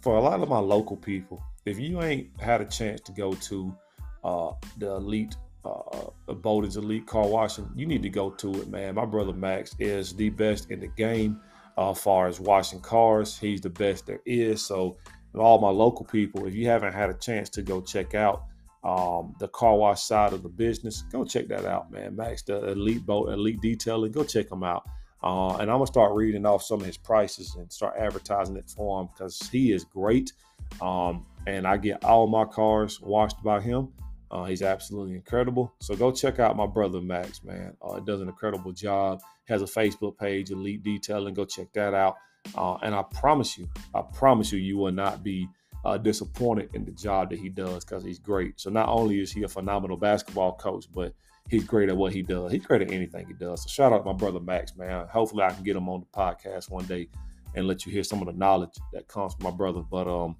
for a lot of my local people, if you ain't had a chance to go to uh, the elite uh, Bowden's Elite Car Washing, you need to go to it, man. My brother Max is the best in the game uh, far as washing cars. He's the best there is. So, all my local people, if you haven't had a chance to go check out um, the car wash side of the business, go check that out, man. Max, the Elite Boat, Elite Detailing, go check him out. Uh, and I'm gonna start reading off some of his prices and start advertising it for him because he is great. Um, and I get all my cars washed by him. Uh, he's absolutely incredible. So go check out my brother Max, man. Uh, does an incredible job. Has a Facebook page, Elite Detailing. Go check that out. Uh, and I promise you, I promise you, you will not be uh, disappointed in the job that he does because he's great. So not only is he a phenomenal basketball coach, but he's great at what he does. He's great at anything he does. So shout out to my brother Max, man. Hopefully I can get him on the podcast one day and let you hear some of the knowledge that comes from my brother. But um,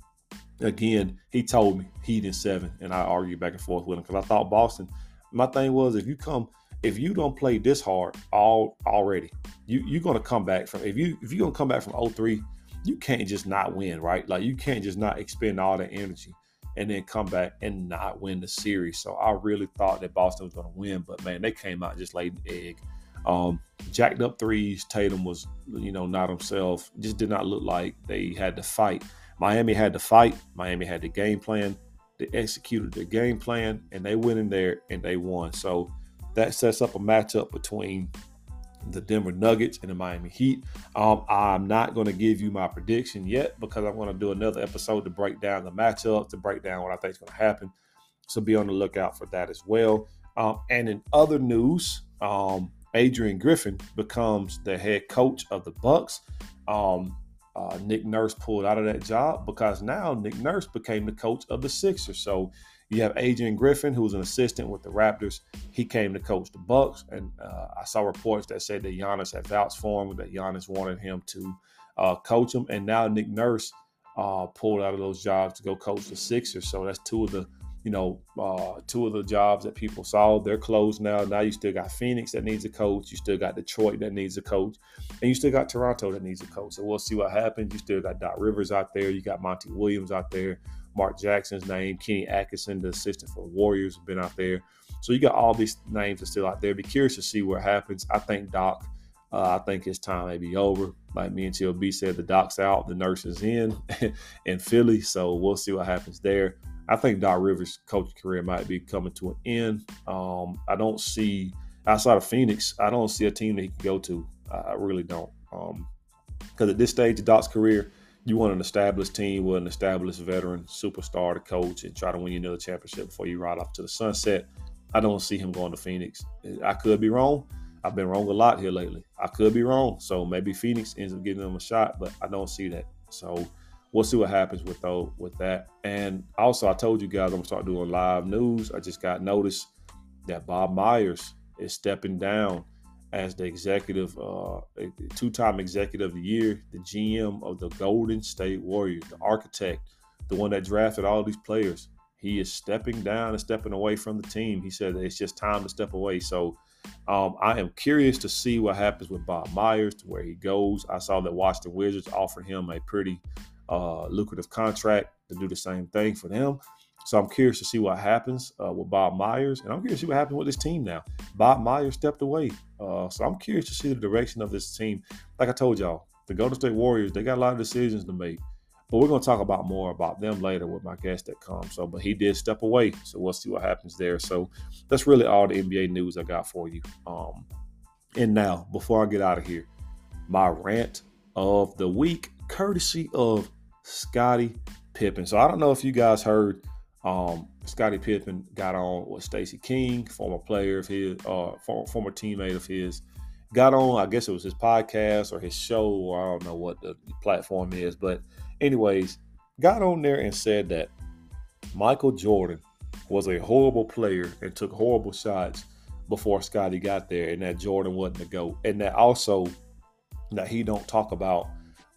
again, he told me Heat in seven, and I argued back and forth with him because I thought Boston. My thing was if you come, if you don't play this hard all already, you you're gonna come back from if you if you're gonna come back from 03 you can't just not win, right? Like you can't just not expend all that energy and then come back and not win the series. So I really thought that Boston was to win, but man, they came out just laid an egg. Um, jacked up threes. Tatum was, you know, not himself. Just did not look like they had to fight. Miami had to fight. Miami had the game plan. They executed the game plan, and they went in there and they won. So that sets up a matchup between the Denver Nuggets and the Miami Heat. Um, I'm not going to give you my prediction yet because I'm going to do another episode to break down the matchup, to break down what I think is going to happen. So be on the lookout for that as well. Um, and in other news, um, Adrian Griffin becomes the head coach of the Bucks. Um, uh, Nick Nurse pulled out of that job because now Nick Nurse became the coach of the Sixers. So you have Adrian Griffin, who was an assistant with the Raptors. He came to coach the Bucks, and uh, I saw reports that said that Giannis had vouched for him, that Giannis wanted him to uh, coach him, and now Nick Nurse uh, pulled out of those jobs to go coach the Sixers. So that's two of the, you know, uh, two of the jobs that people saw. They're closed now. Now you still got Phoenix that needs a coach. You still got Detroit that needs a coach, and you still got Toronto that needs a coach. So we'll see what happens. You still got Doc Rivers out there. You got Monty Williams out there. Mark Jackson's name, Kenny Atkinson, the assistant for the Warriors, have been out there. So you got all these names are still out there. Be curious to see what happens. I think Doc, uh, I think his time may be over. Like me and TLB said, the Doc's out, the nurse is in in Philly. So we'll see what happens there. I think Doc Rivers' coaching career might be coming to an end. Um, I don't see outside of Phoenix, I don't see a team that he can go to. I really don't. Because um, at this stage of Doc's career, you want an established team with an established veteran superstar to coach and try to win another championship before you ride off to the sunset. I don't see him going to Phoenix. I could be wrong. I've been wrong a lot here lately. I could be wrong. So maybe Phoenix ends up giving them a shot, but I don't see that. So we'll see what happens with those, with that. And also, I told you guys I'm gonna start doing live news. I just got notice that Bob Myers is stepping down as the executive, uh, two-time executive of the year, the GM of the Golden State Warriors, the architect, the one that drafted all these players. He is stepping down and stepping away from the team. He said it's just time to step away. So um, I am curious to see what happens with Bob Myers, to where he goes. I saw that Washington Wizards offered him a pretty uh, lucrative contract to do the same thing for them. So I'm curious to see what happens uh, with Bob Myers, and I'm curious to see what happens with this team now. Bob Myers stepped away, uh, so I'm curious to see the direction of this team. Like I told y'all, the Golden State Warriors they got a lot of decisions to make, but we're going to talk about more about them later with my guest that comes. So, but he did step away, so we'll see what happens there. So that's really all the NBA news I got for you. Um, and now, before I get out of here, my rant of the week, courtesy of Scottie Pippen. So I don't know if you guys heard um, Scottie Pippen got on with Stacey King, former player of his, uh, former teammate of his. Got on, I guess it was his podcast or his show, or I don't know what the platform is. But, anyways, got on there and said that Michael Jordan was a horrible player and took horrible shots before Scottie got there, and that Jordan wasn't the GOAT. And that also that he don't talk about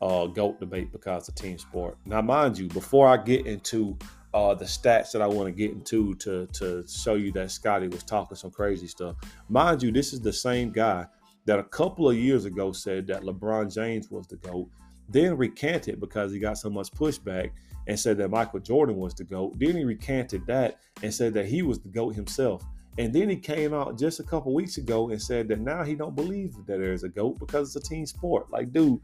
uh, GOAT debate because of team sport. Now, mind you, before I get into uh, the stats that I want to get into to to show you that Scottie was talking some crazy stuff. Mind you, this is the same guy that a couple of years ago said that LeBron James was the GOAT, then recanted because he got so much pushback and said that Michael Jordan was the GOAT. Then he recanted that and said that he was the GOAT himself. And then he came out just a couple weeks ago and said that now he don't believe that there's a GOAT because it's a team sport. Like, dude,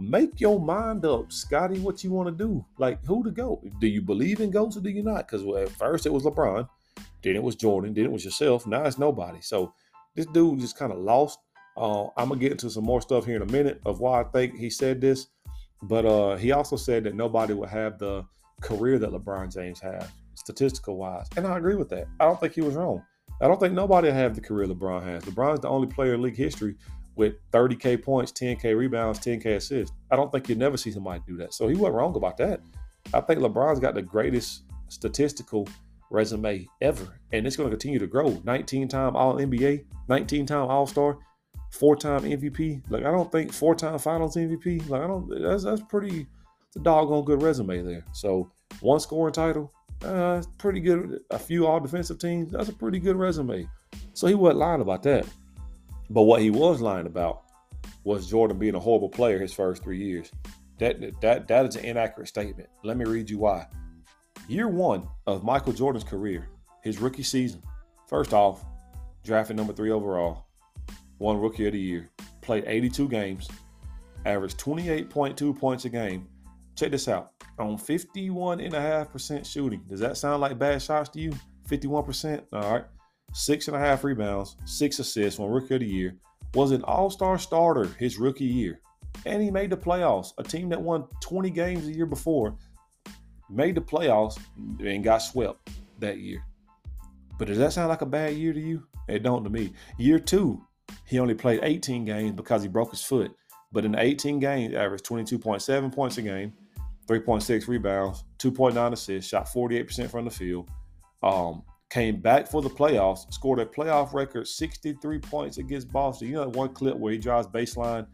make your mind up, Scottie, what you want to do. Like, who to go? Do you believe in goats or do you not? Because at first it was LeBron, then it was Jordan, then it was yourself. Now it's nobody. So this dude just kind of lost. Uh, I'm gonna get into some more stuff here in a minute of why I think he said this, but uh, he also said that nobody would have the career that LeBron James has, statistical wise, and I agree with that. I don't think he was wrong. I don't think nobody have the career LeBron has. LeBron's the only player in league history with 30K points, 10K rebounds, 10K assists. I don't think you'll never see somebody do that. So he wasn't wrong about that. I think LeBron's got the greatest statistical resume ever. And it's going to continue to grow. 19 time All NBA, 19 time All Star, four time MVP. Like, I don't think four time finals MVP. Like, I don't, that's, that's pretty, it's a doggone good resume there. So, one scoring title, uh, pretty good. A few all defensive teams, that's a pretty good resume. So, he wasn't lying about that. But what he was lying about was Jordan being a horrible player his first three years. That that that is an inaccurate statement. Let me read you why. Year one of Michael Jordan's career, his rookie season. First off, drafted number three overall, won Rookie of the Year, played 82 games, averaged 28.2 points a game. Check this out. On 51.5% shooting. Does that sound like bad shots to you? 51%? All right six and a half rebounds, six assists, one rookie of the year, was an all-star starter his rookie year. And he made the playoffs. A team that won 20 games a year before made the playoffs and got swept that year. But does that sound like a bad year to you? It don't to me. Year two, he only played 18 games because he broke his foot. But in 18 games, averaged 22.7 points a game, 3.6 rebounds, 2.9 assists, shot 48% from the field. Um, came back for the playoffs, scored a playoff record 63 points against Boston. You know that one clip where he drives baseline,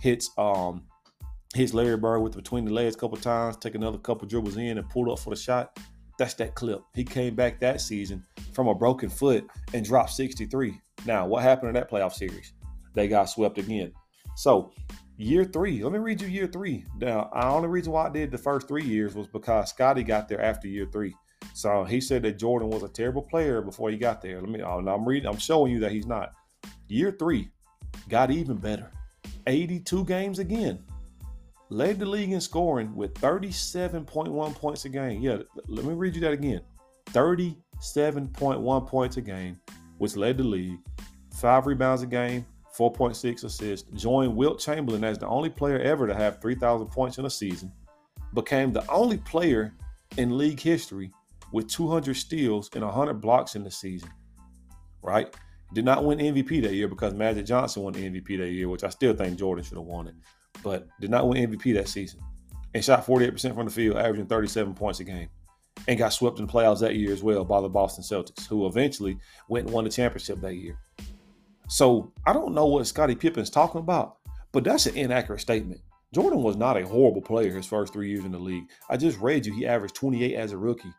hits um hits Larry Bird with between the legs a couple times, take another couple dribbles in and pulled up for the shot. That's that clip. He came back that season from a broken foot and dropped 63. Now, what happened in that playoff series? They got swept again. So, year three, let me read you year three. Now, the only reason why I did the first three years was because Scottie got there after year three. So he said that Jordan was a terrible player before he got there. Let me. Oh, I'm reading. I'm showing you that he's not. Year three, got even better. 82 games again. Led the league in scoring with 37.1 points a game. Yeah, let me read you that again. 37.1 points a game, which led the league. five rebounds a game, 4.6 assists, joined Wilt Chamberlain as the only player ever to have 3,000 points in a season, became the only player in league history with 200 steals and 100 blocks in the season, right? Did not win MVP that year because Magic Johnson won MVP that year, which I still think Jordan should have won it, but did not win MVP that season. And shot 48% from the field, averaging 37 points a game. And got swept in the playoffs that year as well by the Boston Celtics, who eventually went and won the championship that year. So I don't know what Scottie Pippen's talking about, but that's an inaccurate statement. Jordan was not a horrible player his first three years in the league. I just read you he averaged 28 as a rookie,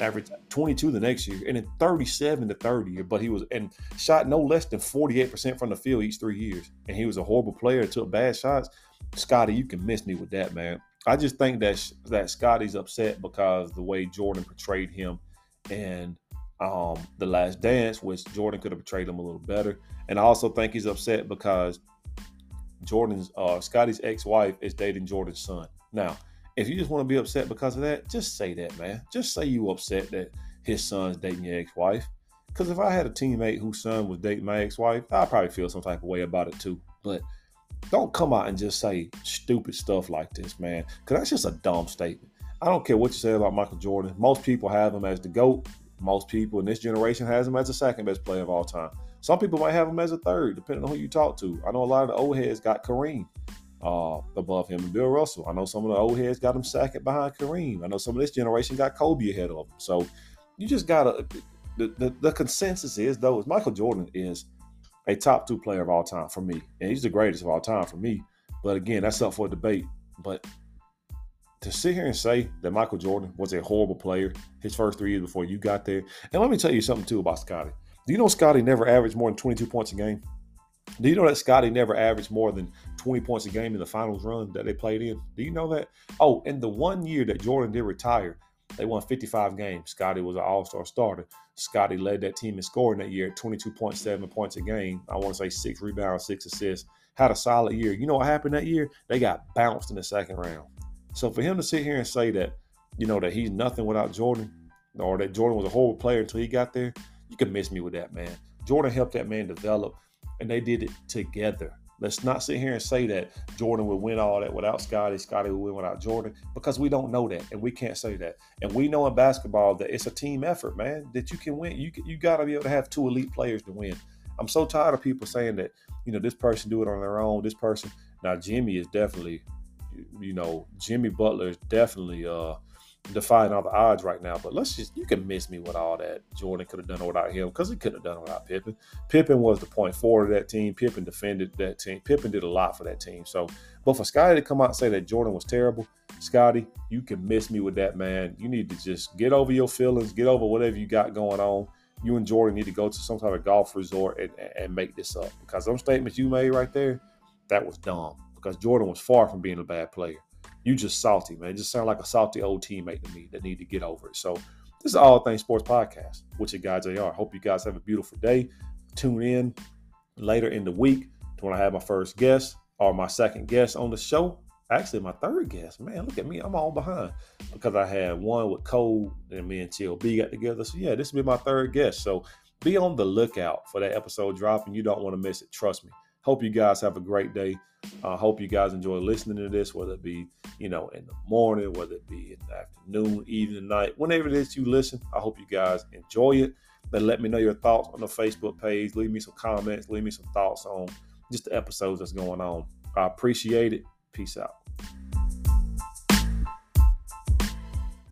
averaged 22 the next year, and then 37 the third year. But he was and shot no less than 48% from the field each three years. And he was a horrible player, took bad shots. Scottie, you can miss me with that, man. I just think that that Scottie's upset because the way Jordan portrayed him and um, The Last Dance, which Jordan could have portrayed him a little better. And I also think he's upset because Jordan's uh, Scottie's ex-wife is dating Jordan's son. Now, if you just want to be upset because of that, just say that, man. Just say you upset that his son's dating your ex-wife. Because if I had a teammate whose son was dating my ex-wife, I'd probably feel some type of way about it too. But don't come out and just say stupid stuff like this, man. Because that's just a dumb statement. I don't care what you say about Michael Jordan. Most people have him as the GOAT. Most people in this generation has him as the second best player of all time. Some people might have him as a third, depending on who you talk to. I know a lot of the old heads got Kareem uh, above him and Bill Russell. I know some of the old heads got him second behind Kareem. I know some of this generation got Kobe ahead of him. So you just gotta. The, the, the consensus is though is Michael Jordan is a top two player of all time for me, and he's the greatest of all time for me. But again, that's up for debate. But to sit here and say that Michael Jordan was a horrible player his first three years before you got there, and let me tell you something too about Scottie. Do you know Scottie never averaged more than 22 points a game? Do you know that Scottie never averaged more than 20 points a game in the finals run that they played in? Do you know that? Oh, in the one year that Jordan did retire, they won 55 games. Scottie was an all-star starter. Scottie led that team in scoring that year at 22.7 points a game. I want to say six rebounds, six assists. Had a solid year. You know what happened that year? They got bounced in the second round. So for him to sit here and say that, you know, that he's nothing without Jordan, or that Jordan was a horrible player until he got there, you can miss me with that, man. Jordan helped that man develop, and they did it together. Let's not sit here and say that Jordan would win all that without Scottie, Scottie would win without Jordan, because we don't know that, and we can't say that. And we know in basketball that it's a team effort, man. That you can win. You you got to be able to have two elite players to win. I'm so tired of people saying that you know this person do it on their own. This person now Jimmy is definitely you know, Jimmy Butler is definitely uh, defying all the odds right now. But let's just, you can miss me with all that. Jordan could have done without him because he couldn't have done without Pippen. Pippen was the point forward of that team. Pippen defended that team. Pippen did a lot for that team. So, but for Scottie to come out and say that Jordan was terrible, Scottie, you can miss me with that, man. You need to just get over your feelings, get over whatever you got going on. You and Jordan need to go to some type of golf resort and, and make this up because those statements you made right there, that was dumb because Jordan was far from being a bad player. You just salty, man. It just sound like a salty old teammate to me that need to get over it. So this is All Things Sports Podcast with your guys AR. Hope you guys have a beautiful day. Tune in later in the week to when I have my first guest or my second guest on the show. Actually, my third guest. Man, look at me. I'm all behind because I had one with Cole and me and TLB got together. So yeah, this will be my third guest. So be on the lookout for that episode dropping. You don't want to miss it. Trust me. Hope you guys have a great day. I uh, hope you guys enjoy listening to this, whether it be, you know, in the morning, whether it be in the afternoon, evening, night, whenever it is you listen. I hope you guys enjoy it. Then let me know your thoughts on the Facebook page. Leave me some comments. Leave me some thoughts on just the episodes that's going on. I appreciate it. Peace out.